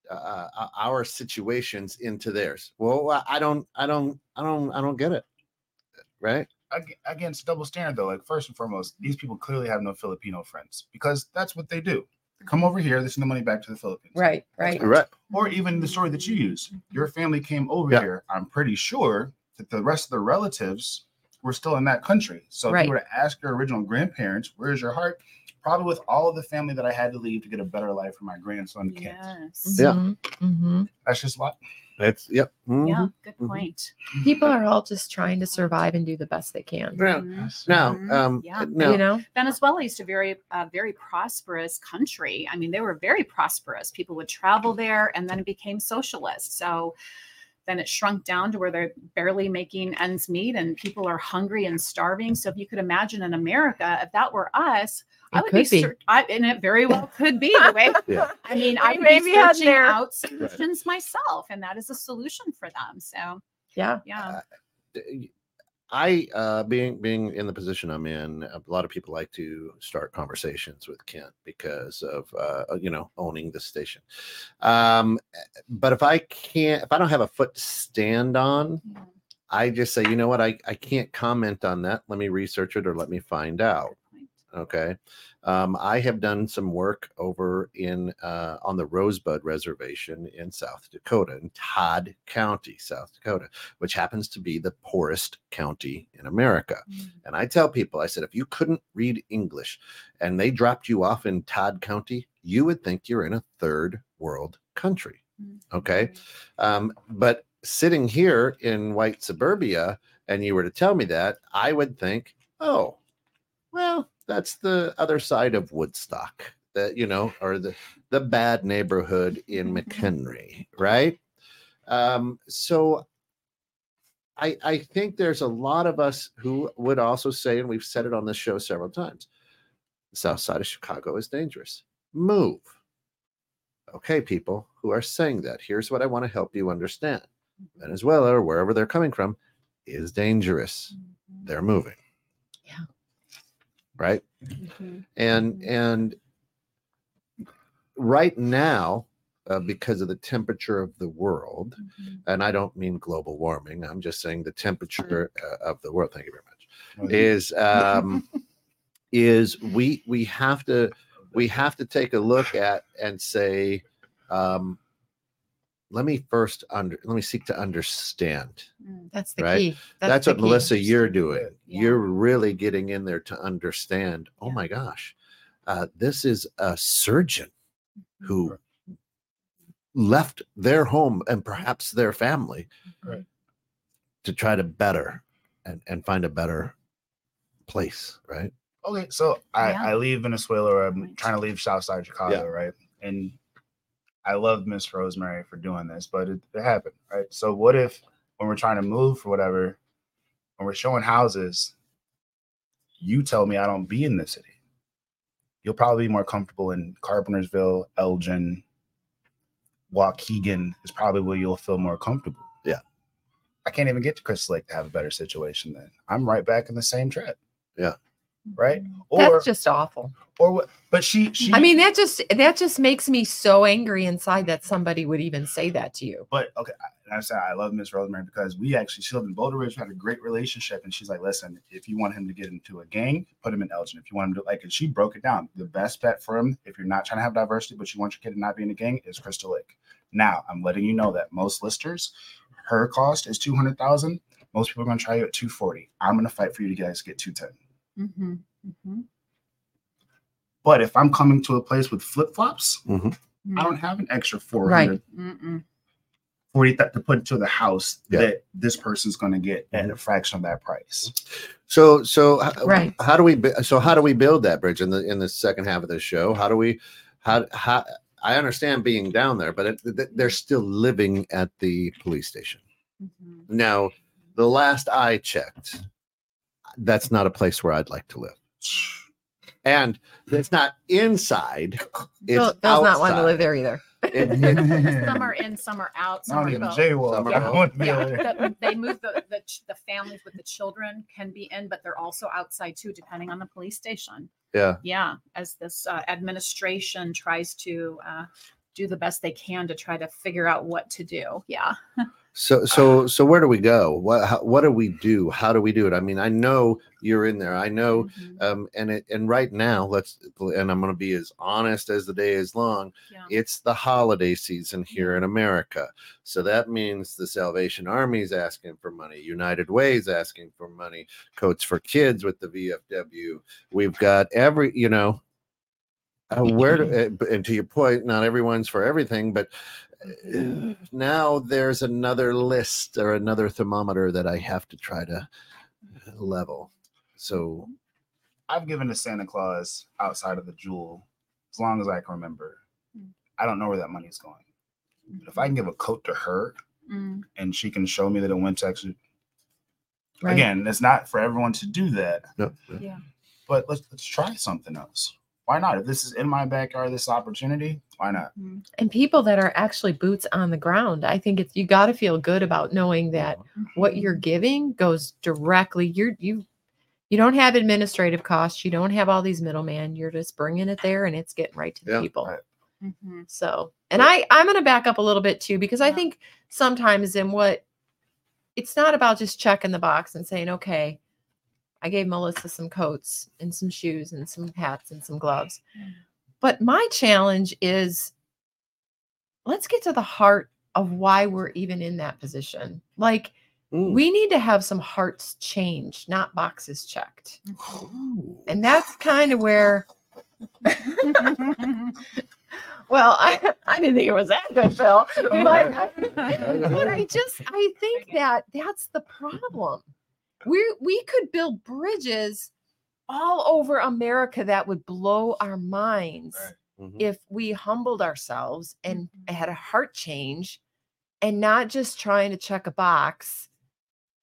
Speaker 2: uh, uh, our situations into theirs. Well, I- I don't, I don't, I don't, I don't get it. Right?
Speaker 5: Against double standard though like first and foremost these people clearly have no filipino friends because that's what they do They come over here they send the money back to the philippines
Speaker 3: Right, right.
Speaker 2: Right.
Speaker 5: or even the story that you use your family came over
Speaker 2: Yeah.
Speaker 5: here i'm pretty sure that the rest of the relatives were still in that country so if you were to ask your original grandparents where's your heart probably with all of the family that i had to leave to get a better life for my grandson Kent.
Speaker 4: Yes.
Speaker 2: Yeah.
Speaker 3: Mhm, mhm.
Speaker 5: that's just what
Speaker 2: It's yep. mhm.
Speaker 4: Yeah, good
Speaker 2: Mhm.
Speaker 4: point.
Speaker 3: People are all just trying to survive and do the best they can.
Speaker 2: Now,
Speaker 4: Mhm.
Speaker 2: now,
Speaker 4: Mhm.
Speaker 2: um,
Speaker 4: Yeah.
Speaker 2: now,
Speaker 3: You know,
Speaker 4: Venezuela used to be very, uh, very prosperous country. I mean, they were very prosperous. People would travel there, and then it became socialist. So then it shrunk down to where they're barely making ends meet, and people are hungry and starving. So if you could imagine in America, if that were us, I would
Speaker 3: could be.
Speaker 4: cer- I, and it very well could be the way.
Speaker 2: Yeah.
Speaker 4: I mean, I would
Speaker 3: may
Speaker 4: be
Speaker 3: be heading
Speaker 4: searching
Speaker 3: there.
Speaker 4: out solutions myself, and that is a solution for them. So
Speaker 3: yeah.
Speaker 4: yeah,
Speaker 2: I uh being being in the position I'm in, a lot of people like to start conversations with Kent because of uh you know owning the station. Um but if I can't if I don't have a foot to stand on, I just say, you know what, I, I can't comment on that. Let me research it or let me find out. Okay. Um, I have done some work over in uh, on the Rosebud Reservation in South Dakota, in Todd County, South Dakota, which happens to be the poorest county in America. And I tell people, I said, if you couldn't read English and they dropped you off in Todd County, you would think you're in a third world country. Okay. Um, but sitting here in white suburbia, and you were to tell me that, I would think, oh, well, that's the other side of Woodstock, that you know, or the the bad neighborhood in mm-hmm. McHenry, right? Um, so I I think there's a lot of us who would also say, and we've said it on this show several times, the south side of Chicago is dangerous. Move. Okay, people who are saying that, here's what I want to help you understand. Mm-hmm. Venezuela or wherever they're coming from is dangerous. Mm-hmm. They're moving.
Speaker 3: Yeah.
Speaker 2: Right.
Speaker 4: Mhm.
Speaker 2: And and right now, uh, because of the temperature of the world,
Speaker 4: Mhm.
Speaker 2: and I don't mean global warming, I'm just saying the temperature uh, of the world. Thank you very much. Is um, is we we have to we have to take a look at and say, um, let me first under let me seek to understand.
Speaker 4: Mm.
Speaker 3: That's the
Speaker 2: Right.
Speaker 3: key.
Speaker 2: That's,
Speaker 3: the
Speaker 2: what
Speaker 3: key.
Speaker 2: Melissa you're doing.
Speaker 4: Yeah.
Speaker 2: You're really getting in there to understand. Oh
Speaker 4: Yeah.
Speaker 2: my gosh, uh, this is a surgeon who left their home and perhaps their family
Speaker 5: Right.
Speaker 2: to try to better and, and find a better place, right?
Speaker 5: Okay, so I,
Speaker 4: Yeah.
Speaker 5: I leave Venezuela or I'm trying to leave Southside Chicago,
Speaker 2: Yeah.
Speaker 5: right? And I love Miss Rosemary for doing this, but it, it happened, right? So what if when we're trying to move for whatever, when we're showing houses, you tell me I don't be in the city. You'll probably be more comfortable in Carpentersville, Elgin, Waukegan is probably where you'll feel more comfortable.
Speaker 2: Yeah.
Speaker 5: I can't even get to Crystal Lake to have a better situation then. I'm right back in the same trap.
Speaker 2: Yeah.
Speaker 5: Right. Or
Speaker 3: That's just awful.
Speaker 5: or what but she she
Speaker 3: I mean, that just that just makes me so angry inside that somebody would even say that to you.
Speaker 5: but okay I- and I said I love Miss Rosemary because we actually she lived in Boulder Ridge, had a great relationship, and she's like, listen, if you want him to get into a gang, put him in Elgin. If you want him to like, and she broke it down. The best bet for him, if you're not trying to have diversity, but you want your kid to not be in a gang, is Crystal Lake. Now I'm letting you know that most listers, her cost is two hundred thousand. Most people are going to try you at two forty. I'm going to fight for you guys to guys get two ten.
Speaker 4: Mhm. Mhm.
Speaker 5: But if I'm coming to a place with flip flops,
Speaker 2: Mhm.
Speaker 5: I don't have an extra 400.
Speaker 3: Right.
Speaker 5: hundred
Speaker 4: Mm-mm.
Speaker 5: 40 th- to put to the house
Speaker 2: Yeah.
Speaker 5: that this person's going to get at a fraction of that price.
Speaker 2: So, so
Speaker 3: Right.
Speaker 2: How do we? So, how do we build that bridge in the in the second half of the show? How do we? How how? I understand being down there, but it, they're still living at the police station.
Speaker 4: Mhm.
Speaker 2: Now, the last I checked, that's not a place where I'd like to live. And it's not inside. It's
Speaker 3: Phil, Phil's not wanting to live there either.
Speaker 2: It- it-
Speaker 4: Some are in, some are out. Some
Speaker 5: Not
Speaker 4: are
Speaker 5: even
Speaker 4: both.
Speaker 2: Some are
Speaker 5: I
Speaker 2: both.
Speaker 5: want to be
Speaker 4: Yeah, the- they move the, the the families with the children can be in, but they're also outside too, depending on the police station.
Speaker 2: yeah.
Speaker 4: Yeah, as this uh, administration tries to uh, do the best they can to try to figure out what to do. Yeah.
Speaker 2: So so so where do we go? What how, what do we do? How do we do it? I mean, I know you're in there. I know
Speaker 4: Mhm.
Speaker 2: um and it and right now let's and i'm going to be as honest as the day is long
Speaker 4: Yeah.
Speaker 2: it's the holiday season here in america so that means the salvation army is asking for money united ways asking for money coats for kids with the vfw we've got every you know uh, where do, uh, and to your point not everyone's for everything but now there's another list or another thermometer that i have to try to level so
Speaker 5: I've given to Santa Claus outside of the jewel as long as I can remember. I don't know where that money's going. But if I can give a coat to her
Speaker 4: Mm,
Speaker 5: and she can show me that it went to actually
Speaker 3: Right.
Speaker 5: again, it's not for everyone to do that,
Speaker 2: no, no.
Speaker 4: yeah.
Speaker 5: but let's let's try something else. Why not? If this is in my backyard, this opportunity, why not?
Speaker 4: Mm,
Speaker 3: and people that are actually boots on the ground i think it's you got to feel good about knowing that what
Speaker 4: mhm.
Speaker 3: you're giving goes directly you're you you don't have administrative costs you don't have all these middlemen you're just bringing it there and it's getting right to the
Speaker 2: Yeah,
Speaker 3: people
Speaker 5: right.
Speaker 4: Mhm.
Speaker 3: so and i i'm going to back up a little bit too because i think sometimes in what it's not about just checking the box and saying okay i gave melissa some coats and some shoes and some hats and some gloves
Speaker 4: Mm.
Speaker 3: but my challenge is let's get to the heart of why we're even in that position like
Speaker 2: Mm.
Speaker 3: we need to have some hearts changed, not boxes checked.
Speaker 2: Ooh.
Speaker 3: And that's kind of where, well, I, I didn't think it was that good, Phil. But, but I just, I think that that's the problem. We we could build bridges all over America that would blow our minds
Speaker 5: Right.
Speaker 2: Mhm.
Speaker 3: if we humbled ourselves and
Speaker 4: Mhm.
Speaker 3: had a heart change and not just trying to check a box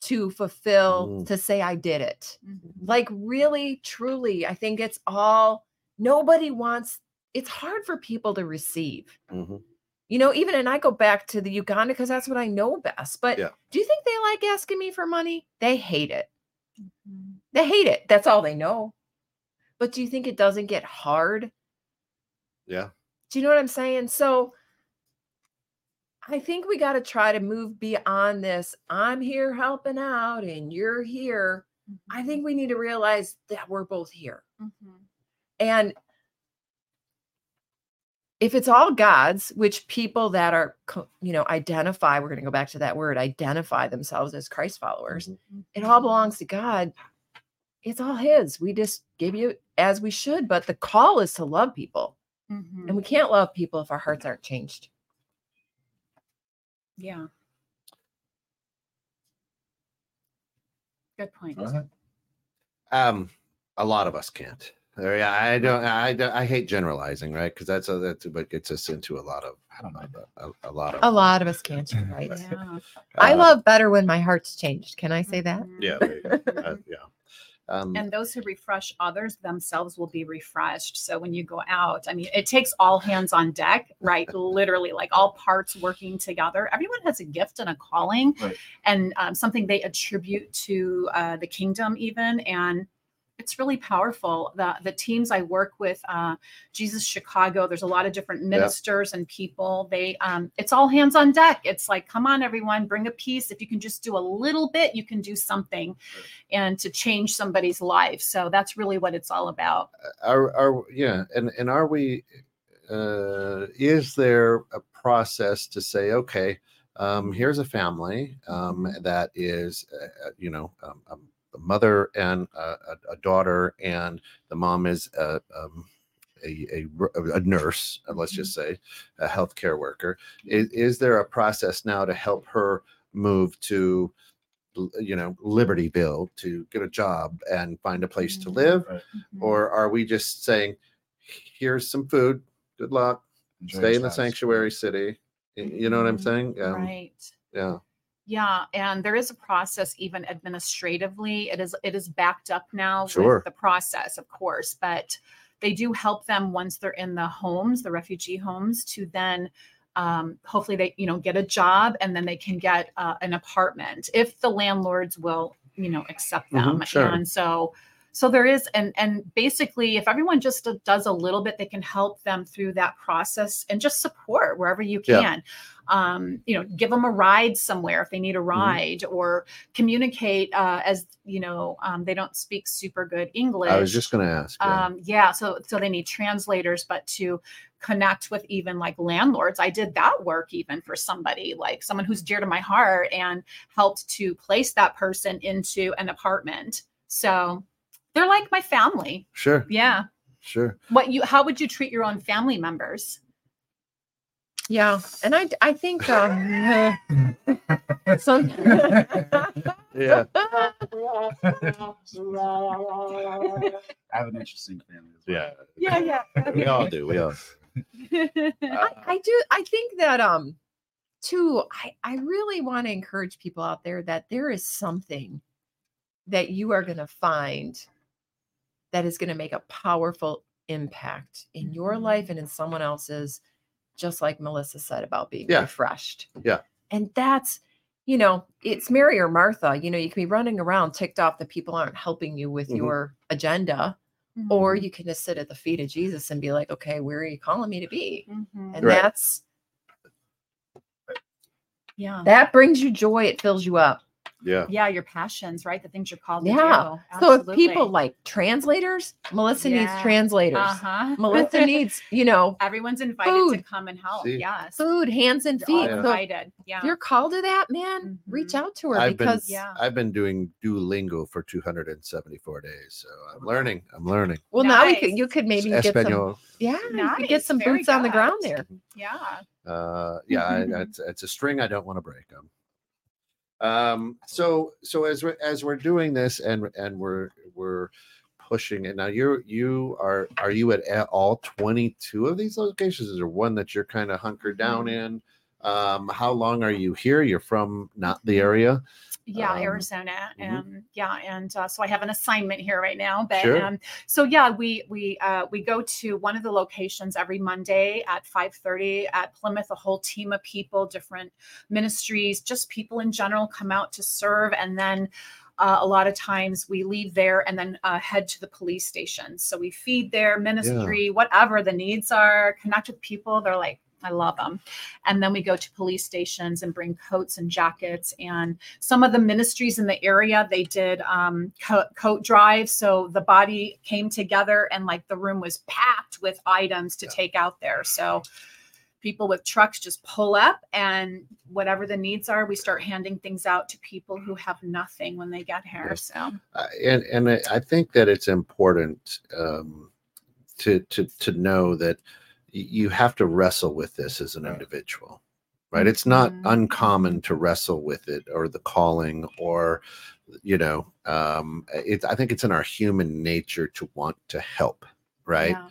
Speaker 3: to fulfill
Speaker 2: Mm.
Speaker 3: to say I did it.
Speaker 4: Mhm.
Speaker 3: Like really truly, I think it's all nobody wants it's hard for people to receive. You know, even and I go back to the Uganda because that's what I know best. But
Speaker 2: Yeah.
Speaker 3: do you think they like asking me for money? They hate it.
Speaker 4: Mhm.
Speaker 3: They hate it. That's all they know. But do you think it doesn't get hard?
Speaker 2: yeah
Speaker 3: Do you know what I'm saying? So I think we got to try to move beyond this. I'm here helping out and you're here. I think we need to realize that we're both here.
Speaker 4: Mhm.
Speaker 3: And if it's all God's, which people that are, you know, identify, we're going to go back to that word, identify themselves as Christ followers, it all belongs to God. It's all His. We just give you as we should, but the call is to love people.
Speaker 4: Mhm.
Speaker 3: And we can't love people if our hearts aren't changed.
Speaker 4: Yeah. Good point.
Speaker 2: um a lot of us can't Or, yeah i don't i don't i hate generalizing right because that's a, that's what gets us into a lot of
Speaker 5: I don't know.
Speaker 2: a, a lot of
Speaker 3: A lot of us can't, right.
Speaker 4: Yeah.
Speaker 3: I
Speaker 2: uh,
Speaker 3: love better when my heart's changed. Can I say that?
Speaker 4: Mhm.
Speaker 2: yeah there you go. Uh, yeah um
Speaker 4: And those who refresh others themselves will be refreshed. So when you go out, I mean, it takes all hands on deck, right? Literally, like all parts working together. Everyone has a gift and a calling,
Speaker 5: Right.
Speaker 4: and um, something they attribute to uh, the kingdom, even. And it's really powerful. The the teams I work with, uh, Jesus Chicago. There's a lot of different ministers and people. They, um, it's all hands on deck. It's like, come on, everyone, bring a piece. If you can just do a little bit, you can do something, and to change somebody's life. So that's really what it's all about.
Speaker 2: are are yeah and and are we uh is there a process to say okay um here's a family um that is uh, uh, you know um, mother and a, a- daughter and the mom is a um a, a, nurse, let's just say a healthcare worker. Is, is there a process now to help her move to, you know, Libertyville to get a job and find a place to
Speaker 4: Mhm.
Speaker 2: live?
Speaker 4: Mm-hmm.
Speaker 2: or are we just saying here's some food good luck
Speaker 5: Enjoy
Speaker 2: stay in the sanctuary city you know what i'm saying um,
Speaker 4: right.
Speaker 2: yeah
Speaker 4: Yeah, and there is a process even administratively. It is it is backed up now
Speaker 2: Sure.
Speaker 4: with the process, of course, but they do help them once they're in the homes, the refugee homes, to then um, hopefully they you know get a job and then they can get uh, an apartment if the landlords will you know accept
Speaker 2: Mhm,
Speaker 4: them.
Speaker 2: sure.
Speaker 4: And so so there is and and basically if everyone just does a little bit they can help them through that process and just support wherever you
Speaker 2: Yeah.
Speaker 4: can um, you know, give them a ride somewhere if they need a
Speaker 2: Mm-hmm.
Speaker 4: ride, or communicate uh, as you know um, they don't speak super good English.
Speaker 2: i was just going to ask yeah.
Speaker 4: um, yeah, so so they need translators, but to connect with even like landlords, I did that work even for somebody like someone who's dear to my heart and helped to place that person into an apartment. So they're like my family.
Speaker 2: sure
Speaker 4: Yeah.
Speaker 2: sure.
Speaker 4: What you how would you treat your own family members?
Speaker 3: Yeah, and I I think um, some.
Speaker 2: Yeah.
Speaker 5: I have an interesting family. As well.
Speaker 2: Yeah.
Speaker 3: yeah, yeah.
Speaker 2: We all do. We all.
Speaker 3: I, I do i think that um too i i really want to encourage people out there that there is something that you are going to find that is going to make a powerful impact in your
Speaker 2: Mm-hmm.
Speaker 4: Mhm.
Speaker 3: life and in someone else's just like melissa said about being
Speaker 2: Yeah.
Speaker 3: refreshed
Speaker 2: Yeah.
Speaker 3: and that's you know it's mary or martha you know you can be running around ticked off that people aren't helping you with
Speaker 2: Mhm.
Speaker 3: your agenda
Speaker 4: Mm-hmm.
Speaker 3: or you can just sit at the feet of jesus and be like okay where are you calling me to be
Speaker 4: Mhm.
Speaker 3: and
Speaker 2: Right.
Speaker 3: that's
Speaker 4: yeah.
Speaker 3: that brings you joy it fills you up
Speaker 2: Yeah.
Speaker 4: Yeah, your passions, right? The things you're called
Speaker 3: Yeah.
Speaker 4: to do.
Speaker 3: so if people like translators melissa needs translators
Speaker 4: uh-huh.
Speaker 3: melissa needs you know
Speaker 4: everyone's invited to come and help.
Speaker 2: See?
Speaker 4: Yes.
Speaker 3: food hands and
Speaker 4: You're
Speaker 3: feet
Speaker 2: Yeah.
Speaker 3: so
Speaker 4: invited. Yeah.
Speaker 3: if you're called to that man reach
Speaker 4: Mhm.
Speaker 3: out to her
Speaker 2: I've been-
Speaker 3: because
Speaker 4: Yeah.
Speaker 2: I've been doing Duolingo for 274 days, so I'm learning. I'm learning.
Speaker 3: well now we could you could maybe get some
Speaker 2: Espanol.
Speaker 3: yeah you get some
Speaker 4: Very
Speaker 3: boots on the ground there
Speaker 4: yeah.
Speaker 2: Uh, yeah, I, it's, it's a string I don't want to break. Um, um, so so as we're as we're doing this and and we're we're pushing it now. You're you are are you at all 22 of these locations? Is there one that you're kind of hunkered down in? Um, how long are you here? You're from not the area.
Speaker 4: Yeah
Speaker 2: Um,
Speaker 4: arizona
Speaker 2: mhm.
Speaker 4: and yeah and uh, so i have an assignment here right now but
Speaker 2: Sure.
Speaker 4: um so yeah we we uh we go to one of the locations every monday at 5 30 at plymouth a whole team of people different ministries just people in general come out to serve and then uh, a lot of times we leave there and then uh, head to the police station. So we feed their ministry, whatever the needs are, connect with people. They're like, I love them. And then we go to police stations and bring coats and jackets. And some of the ministries in the area, they did um, co- coat drives. So the body came together and like the room was packed with items to
Speaker 2: Yeah.
Speaker 4: take out there. So people with trucks just pull up and whatever the needs are, we start handing things out to people who have nothing when they get here.
Speaker 2: Yeah.
Speaker 4: So
Speaker 2: uh, and and I- think that it's important um, to to to know that you have to wrestle with this as an individual, right? It's not
Speaker 4: Mhm.
Speaker 2: uncommon to wrestle with it or the calling or you know, um, it, I think it's in our human nature to want to help, right?
Speaker 4: yeah.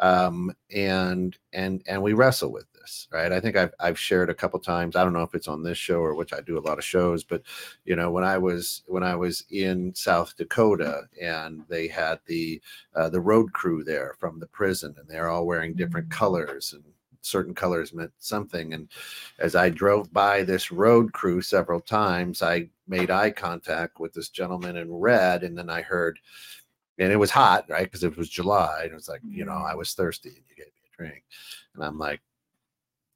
Speaker 2: um and and and we wrestle with this right i think i've i've shared a couple times i don't know if it's on this show or which i do a lot of shows but you know when i was when i was in south dakota and they had the uh, the road crew there from the prison and they're all wearing different
Speaker 4: Mm.
Speaker 2: colors and certain colors meant something and as i drove by this road crew several times i made eye contact with this gentleman in red and then i heard and it was hot, right? Because it was July, and it was like, you know, I
Speaker 4: Mm.
Speaker 2: was thirsty, and you gave me a drink, and I'm like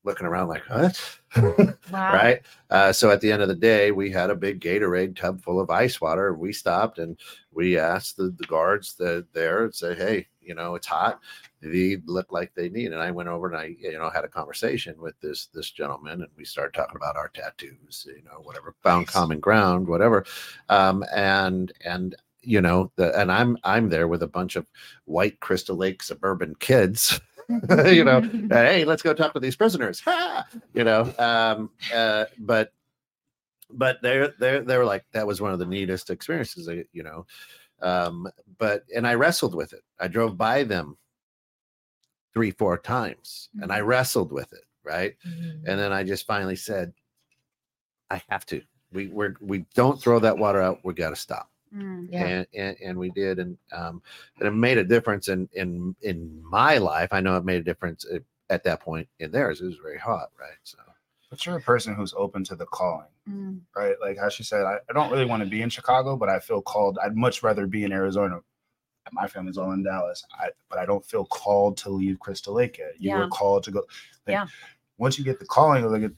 Speaker 2: looking around, like, what?
Speaker 4: Wow.
Speaker 2: right? Uh, so at the end of the day, we had a big Gatorade tub full of ice water. We stopped and we asked the, the guards that there and said, "Hey, you know, it's hot. They look like they need." And I went over and I, you know, had a conversation with this this gentleman, and we started talking about our tattoos, you know, whatever, found
Speaker 5: Nice.
Speaker 2: common ground, whatever, um, and and you know the and i'm i'm there with a bunch of white crystal lake suburban kids you know hey let's go talk to these prisoners. Ha! you know um uh but but they're they're they were like that was one of the neatest experiences you know um but and i wrestled with it. I drove by them three four times and i wrestled with it right? And then i just finally said i have to. We we're we don't throw that water out. We got to stop
Speaker 4: Mm.
Speaker 3: yeah
Speaker 2: and, and and we did and um and it made a difference in in in my life i know it made a difference at, at that point in theirs it was very hot right so
Speaker 5: But you're a person who's open to the calling,
Speaker 4: Mm.
Speaker 5: right? Like how she said, I, I don't really want to be in Chicago, but I feel called. I'd much rather be in Arizona. My family's all in Dallas, I, but I don't feel called to leave Crystal Lake yet. You
Speaker 4: Yeah.
Speaker 5: were called to go. like,
Speaker 4: Yeah.
Speaker 5: Once you get the calling, like it-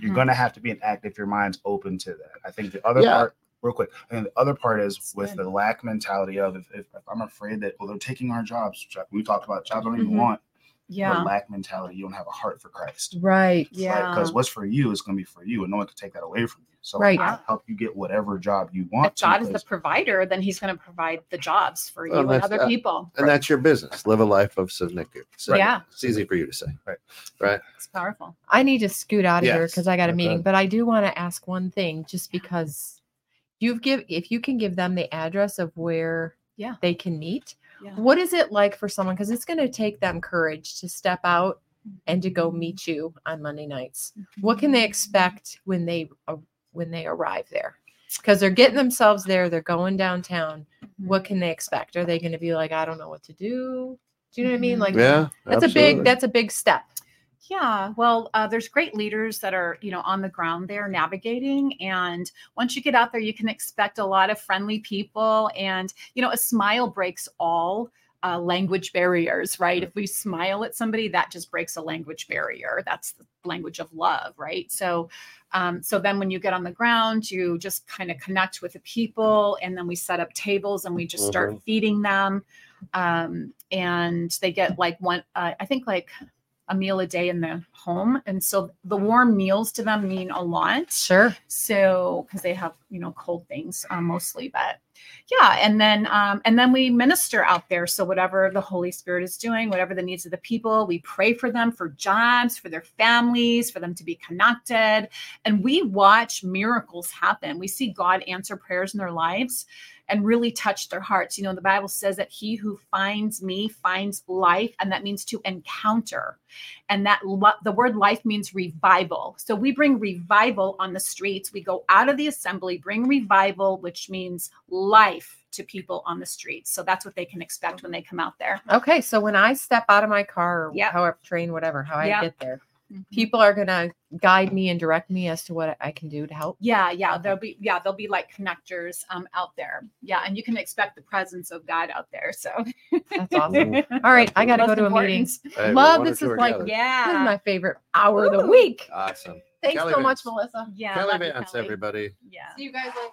Speaker 5: you're
Speaker 4: Mhm.
Speaker 5: gonna have to be an act if your mind's open to that. I think the other
Speaker 2: Yeah.
Speaker 5: part, real quick, And the other part is
Speaker 4: That's
Speaker 5: with
Speaker 4: good.
Speaker 5: the lack mentality of if, if, if I'm afraid that well they're taking our jobs. which We talked about jobs I don't even
Speaker 4: Mhm.
Speaker 5: want.
Speaker 4: Yeah.
Speaker 5: The lack mentality. You don't have a heart for Christ.
Speaker 3: right
Speaker 4: Yeah.
Speaker 5: Because what's for you is going to be for you, and no one can take that away from you. So
Speaker 3: Right.
Speaker 5: I'll help you get whatever job you want.
Speaker 4: If God is the provider, then He's going to provide the jobs for you
Speaker 2: Well,
Speaker 4: and
Speaker 2: that's-
Speaker 4: other
Speaker 2: uh,
Speaker 4: people.
Speaker 2: And that's your business. Live a life of Siniku. So
Speaker 4: Yeah.
Speaker 2: It's easy for you to say.
Speaker 5: Right.
Speaker 2: Right.
Speaker 4: It's powerful.
Speaker 3: I need to scoot out of here because I got a
Speaker 2: Okay.
Speaker 3: meeting, but I do want to ask one thing just because you've give if you can give them the address of where
Speaker 4: Yeah.
Speaker 3: they can meet.
Speaker 4: Yeah.
Speaker 3: What is it like for someone because it's going to take them courage to step out and to go mm-hmm. meet you on Monday nights. What can they mm-hmm. expect when they uh, when they arrive there? Because they're getting themselves there, they're going downtown. Mm-hmm. What can they expect? Are they going to be like, I don't know what to do? Do you know what I mean? Like,
Speaker 2: Yeah.
Speaker 3: that's a big that's a big step.
Speaker 4: Yeah, well, uh, there's great leaders that are, you know, on the ground there navigating. And once you get out there, you can expect a lot of friendly people. And, you know, a smile breaks all uh, language barriers, right? If we smile at somebody, that just breaks a language barrier. That's the language of love, right? So, um, so then when you get on the ground, you just kind of connect with the people, and then we set up tables and we just start feeding them. Um, and they get like one, uh, I think like a meal a day in the home. And so the warm meals to them mean a lot.
Speaker 3: Sure.
Speaker 4: So, because they have, you know, cold things uh, mostly, but yeah. And then, um, and then we minister out there. So whatever the Holy Spirit is doing, whatever the needs of the people, we pray for them for jobs, for their families, for them to be connected. And we watch miracles happen. We see God answer prayers in their lives and really touch their hearts. You know, the Bible says that he who finds me finds life, and that means to encounter. And that lo- the word life means revival. So we bring revival on the streets. We go out of the assembly, bring revival, which means life to people on the streets. So that's what they can expect when they come out there.
Speaker 3: Okay, so when I step out of my car, or
Speaker 4: Yep.
Speaker 3: however train, whatever, how
Speaker 4: Yep.
Speaker 3: I get there, people are gonna guide me and direct me as to what I can do to help.
Speaker 4: Yeah, yeah,
Speaker 3: Okay.
Speaker 4: there'll be yeah, there'll be like connectors um out there. Yeah, and you can expect the presence of God out there. So
Speaker 3: That's awesome. All right, I gotta go
Speaker 4: Most
Speaker 3: to a meeting.
Speaker 2: Hey,
Speaker 3: Love this is
Speaker 2: are
Speaker 3: like-
Speaker 2: together.
Speaker 3: This is
Speaker 4: Yeah,
Speaker 3: my favorite hour of the week.
Speaker 2: awesome.
Speaker 3: Thanks
Speaker 2: Kelly
Speaker 3: so much, Melissa.
Speaker 4: yeah.
Speaker 2: Kelly Vance,
Speaker 4: Kelly.
Speaker 2: everybody.
Speaker 4: Yeah.
Speaker 3: See you guys later.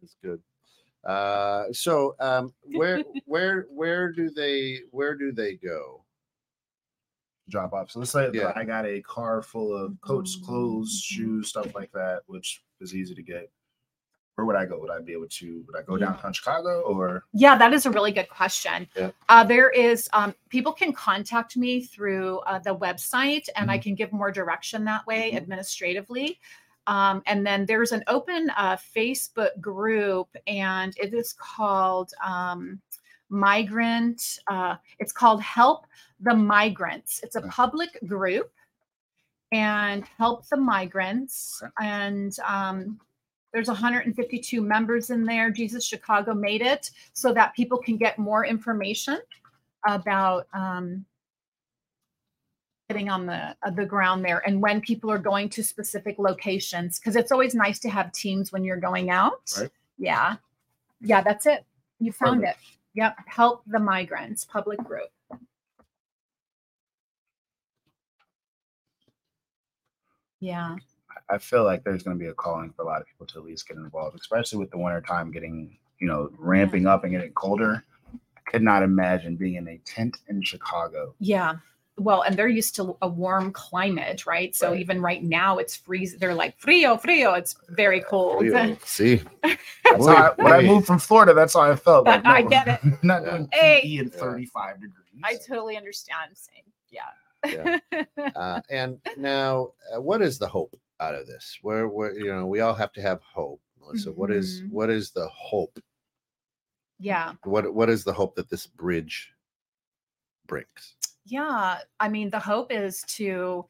Speaker 2: That's good. Uh, so um, where where where do they where do they go?
Speaker 5: drop off. So let's say
Speaker 2: Yeah.
Speaker 5: I got a car full of coats, clothes, shoes, stuff like that, which is easy to get. Where would I go? Would I be able to? Would I go
Speaker 3: Yeah.
Speaker 5: downtown Chicago or?
Speaker 4: Yeah, that is a really good question.
Speaker 2: Yeah.
Speaker 4: Uh, there is um, people can contact me through uh, the website, and I can give more direction that way
Speaker 2: Mhm.
Speaker 4: administratively. Um, and then there's an open uh, Facebook group, and it is called um, Migrant. Uh, it's called Help the Migrants. It's a public group, and Help the Migrants.
Speaker 5: Okay.
Speaker 4: And um, there's 152 members in there. Jesus Chicago made it so that people can get more information about um, getting on the uh, the ground there and when people are going to specific locations because it's always nice to have teams when you're going out.
Speaker 5: Right.
Speaker 4: Yeah, yeah, that's it. You found it. Yep. Help the migrants public group. Yeah.
Speaker 5: I feel like there's going to be a calling for a lot of people to at least get involved, especially with the winter time getting, you know, ramping up and getting colder. I could not imagine being in a tent in Chicago.
Speaker 4: Yeah. Well, and they're used to a warm climate, right? So
Speaker 5: Right.
Speaker 4: even right now it's freeze. They're like frio, frio. It's very cold.
Speaker 2: See,
Speaker 5: That's I, when I moved from Florida, that's how I felt. Like,
Speaker 4: I get it.
Speaker 5: Not doing
Speaker 4: Hey.
Speaker 5: PE in 35 degrees.
Speaker 4: I totally understand. Same. Yeah.
Speaker 2: Yeah. uh, and now uh, what is the hope out of this? Where where you know we all have to have hope. Melissa, what is
Speaker 4: Mhm.
Speaker 2: what is the hope?
Speaker 4: yeah.
Speaker 2: What what is the hope that this bridge brings?
Speaker 4: Yeah. I mean, the hope is to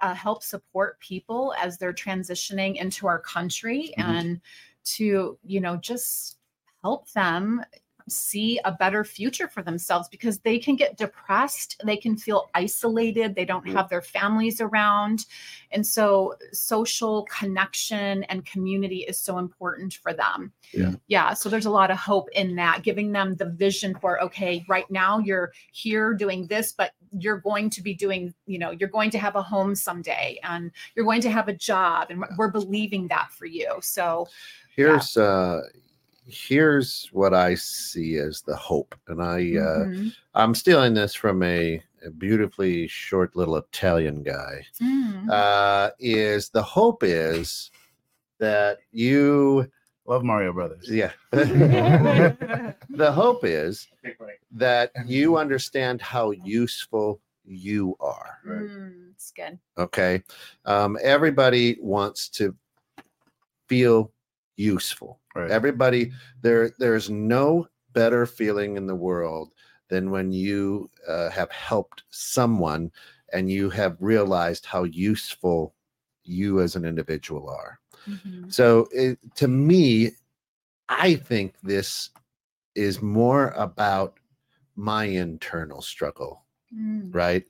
Speaker 4: uh, help support people as they're transitioning into our country
Speaker 2: Mhm.
Speaker 4: and to, you know, just help them see a better future for themselves because they can get depressed they can feel isolated they don't have their families around. And so social connection and community is so important for them.
Speaker 2: Yeah.
Speaker 4: yeah so there's a lot of hope in that giving them the vision for okay right now you're here doing this but you're going to be doing you know you're going to have a home someday and you're going to have a job and we're believing that for you. So
Speaker 2: Here's uh here's what I see as the hope, and I uh,
Speaker 4: Mhm.
Speaker 2: I'm stealing this from a, a beautifully short little Italian guy.
Speaker 4: Mm.
Speaker 2: Uh, is the hope is that you
Speaker 5: Love Mario Brothers.
Speaker 2: yeah the hope is that you understand how useful you are
Speaker 4: Mm, it's good.
Speaker 2: okay um, everybody wants to feel useful
Speaker 5: Right.
Speaker 2: everybody there there's no better feeling in the world than when you uh, have helped someone and you have realized how useful you as an individual are
Speaker 4: Mhm.
Speaker 2: so it, to me i think this is more about my internal struggle
Speaker 4: Mm.
Speaker 2: right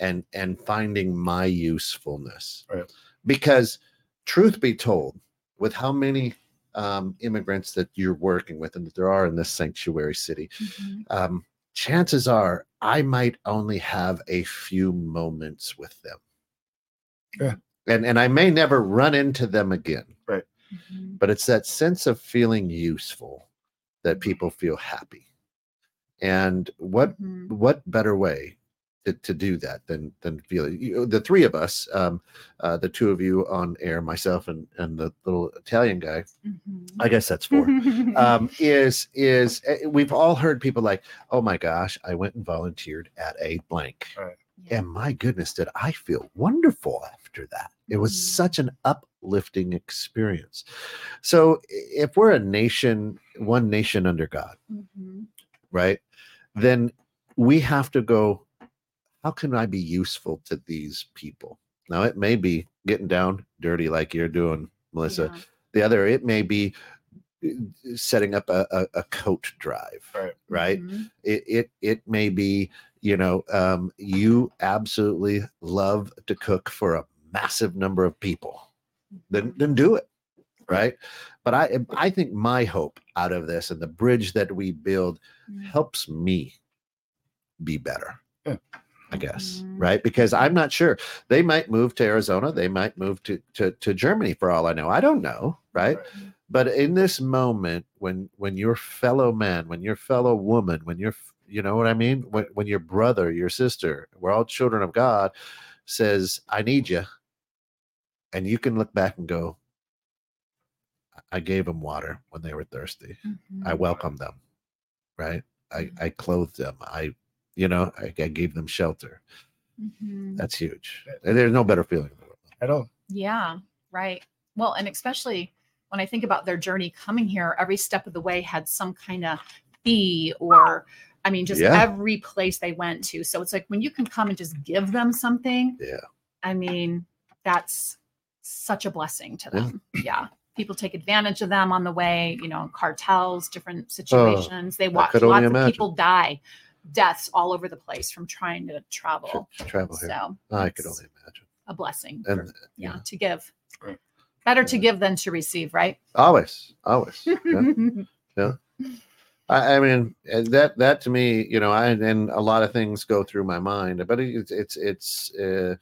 Speaker 2: and and finding my usefulness
Speaker 5: Right.
Speaker 2: because truth be told with how many um, immigrants that you're working with and that there are in this sanctuary city
Speaker 4: Mhm.
Speaker 2: um, chances are i might only have a few moments with them
Speaker 5: Yeah.
Speaker 2: and and i may never run into them again
Speaker 4: Mhm.
Speaker 2: but it's that sense of feeling useful that people feel happy and what
Speaker 4: Mhm.
Speaker 2: what better way to, to do that than than feel you the three of us um uh the two of you on air myself and and the little italian guy
Speaker 4: Mhm.
Speaker 2: i guess that's four um is is uh, we've all heard people like oh my gosh i went and volunteered at a blank
Speaker 4: Yeah.
Speaker 2: and my goodness did i feel wonderful after that it was
Speaker 4: Mhm.
Speaker 2: such an uplifting experience so if we're a nation one nation under god
Speaker 4: Mhm.
Speaker 2: right then we have to go how can i be useful to these people now it may be getting down dirty like you're doing melissa
Speaker 4: Yeah.
Speaker 2: the other it may be uh, setting up a, a, a coat drive
Speaker 5: Right.
Speaker 2: right
Speaker 4: Mhm.
Speaker 2: it, it it may be you know um, you absolutely love to cook for a massive number of people then then do it right but i i think my hope out of this and the bridge that we build
Speaker 4: Mhm.
Speaker 2: helps me be better
Speaker 5: Yeah.
Speaker 2: I guess
Speaker 4: Mhm.
Speaker 2: right? Because i'm not sure. They might move to arizona. They might move to to, to germany for all i know. I don't know right? But in this moment when when your fellow man when your fellow woman when your you know what i mean? When, when your brother your sister we're all children of god says i need you and you can look back and go i gave them water when they were thirsty. I
Speaker 4: Mhm.
Speaker 2: welcomed them right? I
Speaker 4: Mhm.
Speaker 2: i clothed them. I you know i, I gave them shelter
Speaker 4: Mhm.
Speaker 2: that's huge And there's no better feeling in the world
Speaker 5: At all.
Speaker 4: Yeah, right. Well, and especially when I think about their journey coming here, every step of the way had some kind of fee or I mean, just
Speaker 2: Yeah.
Speaker 4: every place they went to. So it's like when you can come and just give them something.
Speaker 2: Yeah.
Speaker 4: I mean, that's such a blessing to them. Yeah. People take advantage of them on the way, you know, cartels, different situations. they watch
Speaker 2: Oh, could
Speaker 4: lots of
Speaker 2: imagine.
Speaker 4: people die, deaths all over the place from trying to travel.
Speaker 2: to travel here
Speaker 4: So
Speaker 2: i could only imagine
Speaker 4: a blessing.
Speaker 2: and
Speaker 4: for- yeah,
Speaker 2: yeah.
Speaker 4: to give.
Speaker 5: Right.
Speaker 4: Better to give than to receive, right?
Speaker 2: always always yeah. I, I mean uh, that that to me, you know, I and a lot of things go through my mind, but it's it's it's uh,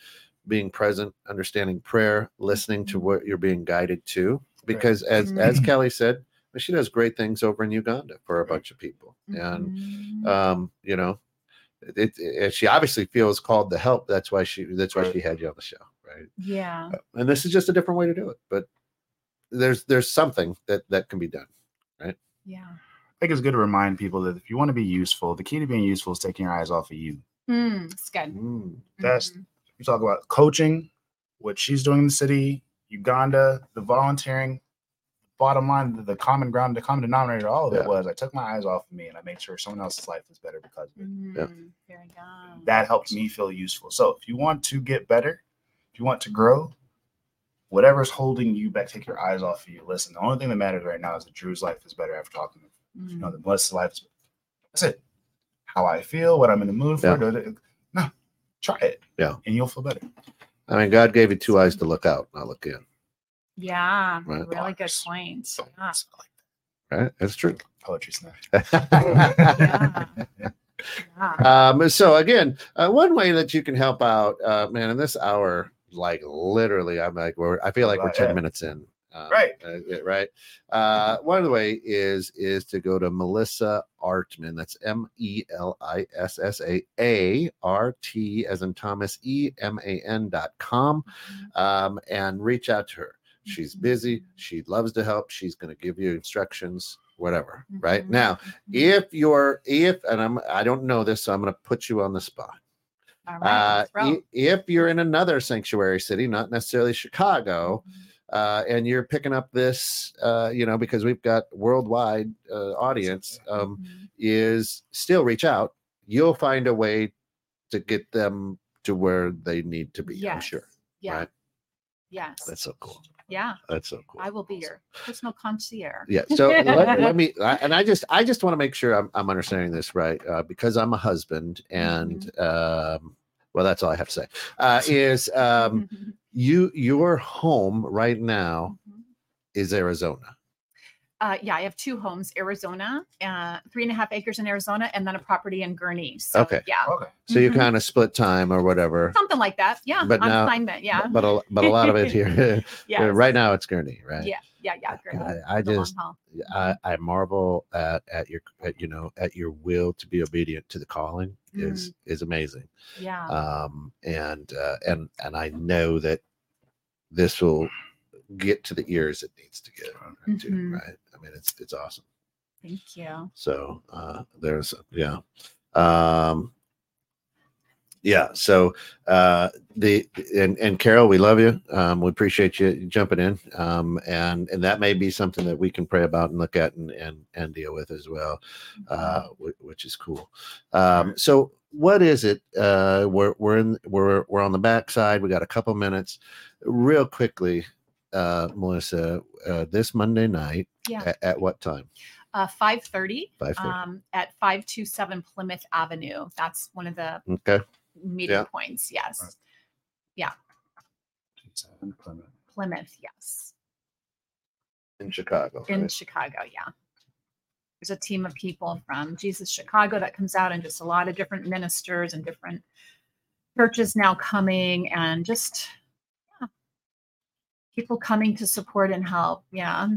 Speaker 2: being present, understanding prayer, listening to what you're being guided to. Because as as
Speaker 4: Mhm.
Speaker 2: Kelly said, she does great things over in Uganda for a bunch of people, and
Speaker 4: Mhm.
Speaker 2: um, you know, it, it she obviously feels called to help. That's why she that's why she had you on the show, right?
Speaker 4: yeah.
Speaker 2: And this is just a different way to do it, but there's there's something that that can be done. Right?
Speaker 4: Yeah.
Speaker 5: I think it's good to remind people that if you want to be useful, the key to being useful is taking your eyes off of you.
Speaker 4: Mm, it's good.
Speaker 2: Mm.
Speaker 5: That's
Speaker 4: Mhm.
Speaker 5: you talk about coaching, what she's doing in the city, Uganda, the volunteering. Bottom line, the, the common ground, the common denominator, all of
Speaker 2: Yeah.
Speaker 5: it was I took my eyes off of me and I made sure someone else's life is better because of it.
Speaker 4: Very good.
Speaker 5: That helped me feel useful. So if you want to get better, if you want to grow, whatever's holding you back, take your eyes off of you. Listen, the only thing that matters right now is that Drew's life is better after talking to you know,
Speaker 4: Mhm.
Speaker 5: the Melissa's life is that's it. How I feel, what I'm in the mood for.
Speaker 2: Yeah.
Speaker 5: da- da- No, try it.
Speaker 2: Yeah.
Speaker 5: And you'll feel better.
Speaker 2: I mean, God gave you two eyes to look out, not look in.
Speaker 4: Yeah.
Speaker 2: Right.
Speaker 4: Really good
Speaker 5: Bars.
Speaker 4: point.
Speaker 5: So,
Speaker 4: Yeah.
Speaker 2: Right? That's true.
Speaker 5: poetry snack.
Speaker 4: Yeah. Yeah.
Speaker 2: um, so again, uh, one way that you can help out, uh, man, in this hour, like literally, I'm like, we're, I feel like we're 10
Speaker 5: yeah.
Speaker 2: minutes in. Uh,
Speaker 5: Right.
Speaker 2: uh, yeah, right. Uh, one of the way is is to go to Melissa Arteman. That's M E L I S S A A R T as in Thomas E M A N dot com, um, and reach out to her. She's busy. She loves to help. She's going to give you instructions, whatever. Right
Speaker 4: Mhm.
Speaker 2: now, if you're if and I'm I don't know this, so I'm going to put you on the spot.
Speaker 4: All
Speaker 2: Uh,
Speaker 4: right,
Speaker 2: i- if you're in another sanctuary city, not necessarily Chicago, uh, and you're picking up this, uh, you know, because we've got worldwide uh, audience, um,
Speaker 4: Mhm.
Speaker 2: is still reach out. You'll find a way to get them to where they need to be. I'm sure.
Speaker 4: Yeah.
Speaker 2: right.
Speaker 4: Yes.
Speaker 2: That's so cool.
Speaker 4: Yeah.
Speaker 2: That's so cool.
Speaker 4: I will be your personal concierge.
Speaker 2: Yeah. So let, let me, I- and I just, I just want to make sure I'm, I'm understanding this right, uh, because I'm a husband, and um, well, that's all I have to say. Uh, is um, you your home right now is Arizona?
Speaker 4: Uh, yeah, I have two homes, Arizona, uh, three and a half acres in Arizona, and then a property in Gurnee. So,
Speaker 2: Okay.
Speaker 4: Yeah.
Speaker 5: Okay.
Speaker 2: So you
Speaker 4: Mhm.
Speaker 2: kind of split time or whatever.
Speaker 4: Something like that. Yeah.
Speaker 2: But
Speaker 4: on
Speaker 2: now-
Speaker 4: assignment. Yeah.
Speaker 2: But a, but a lot of it here,
Speaker 4: yeah.
Speaker 2: right now, it's Gurnee, right?
Speaker 4: Yeah. Yeah. Yeah. Gurnee.
Speaker 2: I, I just. I, I marvel at at your at, you know at your will to be obedient to the calling is
Speaker 4: Mm-hmm.
Speaker 2: is amazing.
Speaker 4: Yeah.
Speaker 2: um, and uh, and and I know that this will get to the ears it needs to get to,
Speaker 4: Mhm.
Speaker 2: right? I mean, it's it's awesome.
Speaker 4: Thank you.
Speaker 2: So uh, there's yeah, um, yeah. So uh, the and and Carol, we love you. Um, we appreciate you jumping in, um, and and that may be something that we can pray about and look at and and and deal with as well uh, wh- which is cool. Um, so what is it? Uh, we're we're in we're we're on the backside. We got a couple minutes, real quickly, uh, Melissa. Uh, this Monday night
Speaker 4: Yeah.
Speaker 2: at, at what time?
Speaker 4: Uh, 530
Speaker 2: Five thirty.
Speaker 4: um, at 527 Plymouth Avenue. That's one of the
Speaker 2: okay.
Speaker 4: meeting
Speaker 2: Yeah.
Speaker 4: points. Yes.
Speaker 5: Right. Seven, Plymouth.
Speaker 4: Plymouth. Yes.
Speaker 2: In Chicago.
Speaker 4: in
Speaker 2: right?
Speaker 4: Chicago. Yeah. There's a team of people from Jesus Chicago that comes out and just a lot of different ministers and different churches now coming and just yeah, people coming to support and help. Yeah.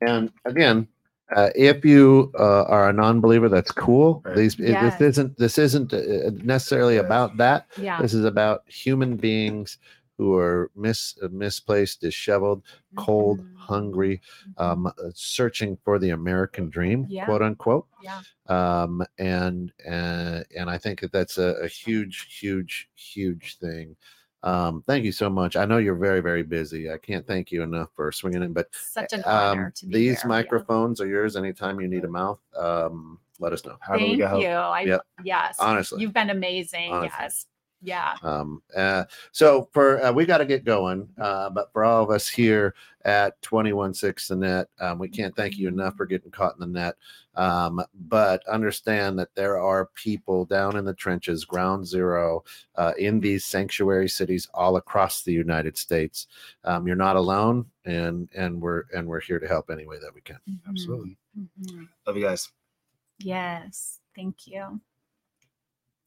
Speaker 2: And again, uh, if you uh, are a non-believer, that's cool.
Speaker 5: Right.
Speaker 2: These
Speaker 4: Yes.
Speaker 2: this isn't this isn't uh, necessarily about that.
Speaker 4: Yeah.
Speaker 2: This is about human beings who are mis uh, misplaced, disheveled, cold,
Speaker 4: Mhm.
Speaker 2: hungry,
Speaker 4: Mhm.
Speaker 2: um, uh, searching for the American dream,
Speaker 4: Yeah.
Speaker 2: quote unquote.
Speaker 4: yeah.
Speaker 2: Um, and and and I think that that's a, a huge, huge, huge thing. Um, thank you so much. I know you're very, very busy. I can't thank you enough for swinging in. But
Speaker 4: Such an honor
Speaker 2: um,
Speaker 4: to be
Speaker 2: these
Speaker 4: here.
Speaker 2: microphones are yours. Anytime you need a mouth, um, let us know.
Speaker 5: How
Speaker 4: Thank you. I
Speaker 2: Yep.
Speaker 4: yes.
Speaker 2: Honestly.
Speaker 4: You've been amazing.
Speaker 2: Honestly.
Speaker 4: Yes. Yeah.
Speaker 2: Um, uh, so for uh, we got to get going, uh, but for all of us here at 216 the net, um, we can't thank you enough for getting caught in the net. Um, but understand that there are people down in the trenches, ground zero, uh, in these sanctuary cities all across the United States. Um, you're not alone, and and we're and we're here to help any way that we can.
Speaker 4: Mhm.
Speaker 5: Absolutely.
Speaker 4: Mhm.
Speaker 5: Love you guys.
Speaker 4: Yes. Thank you.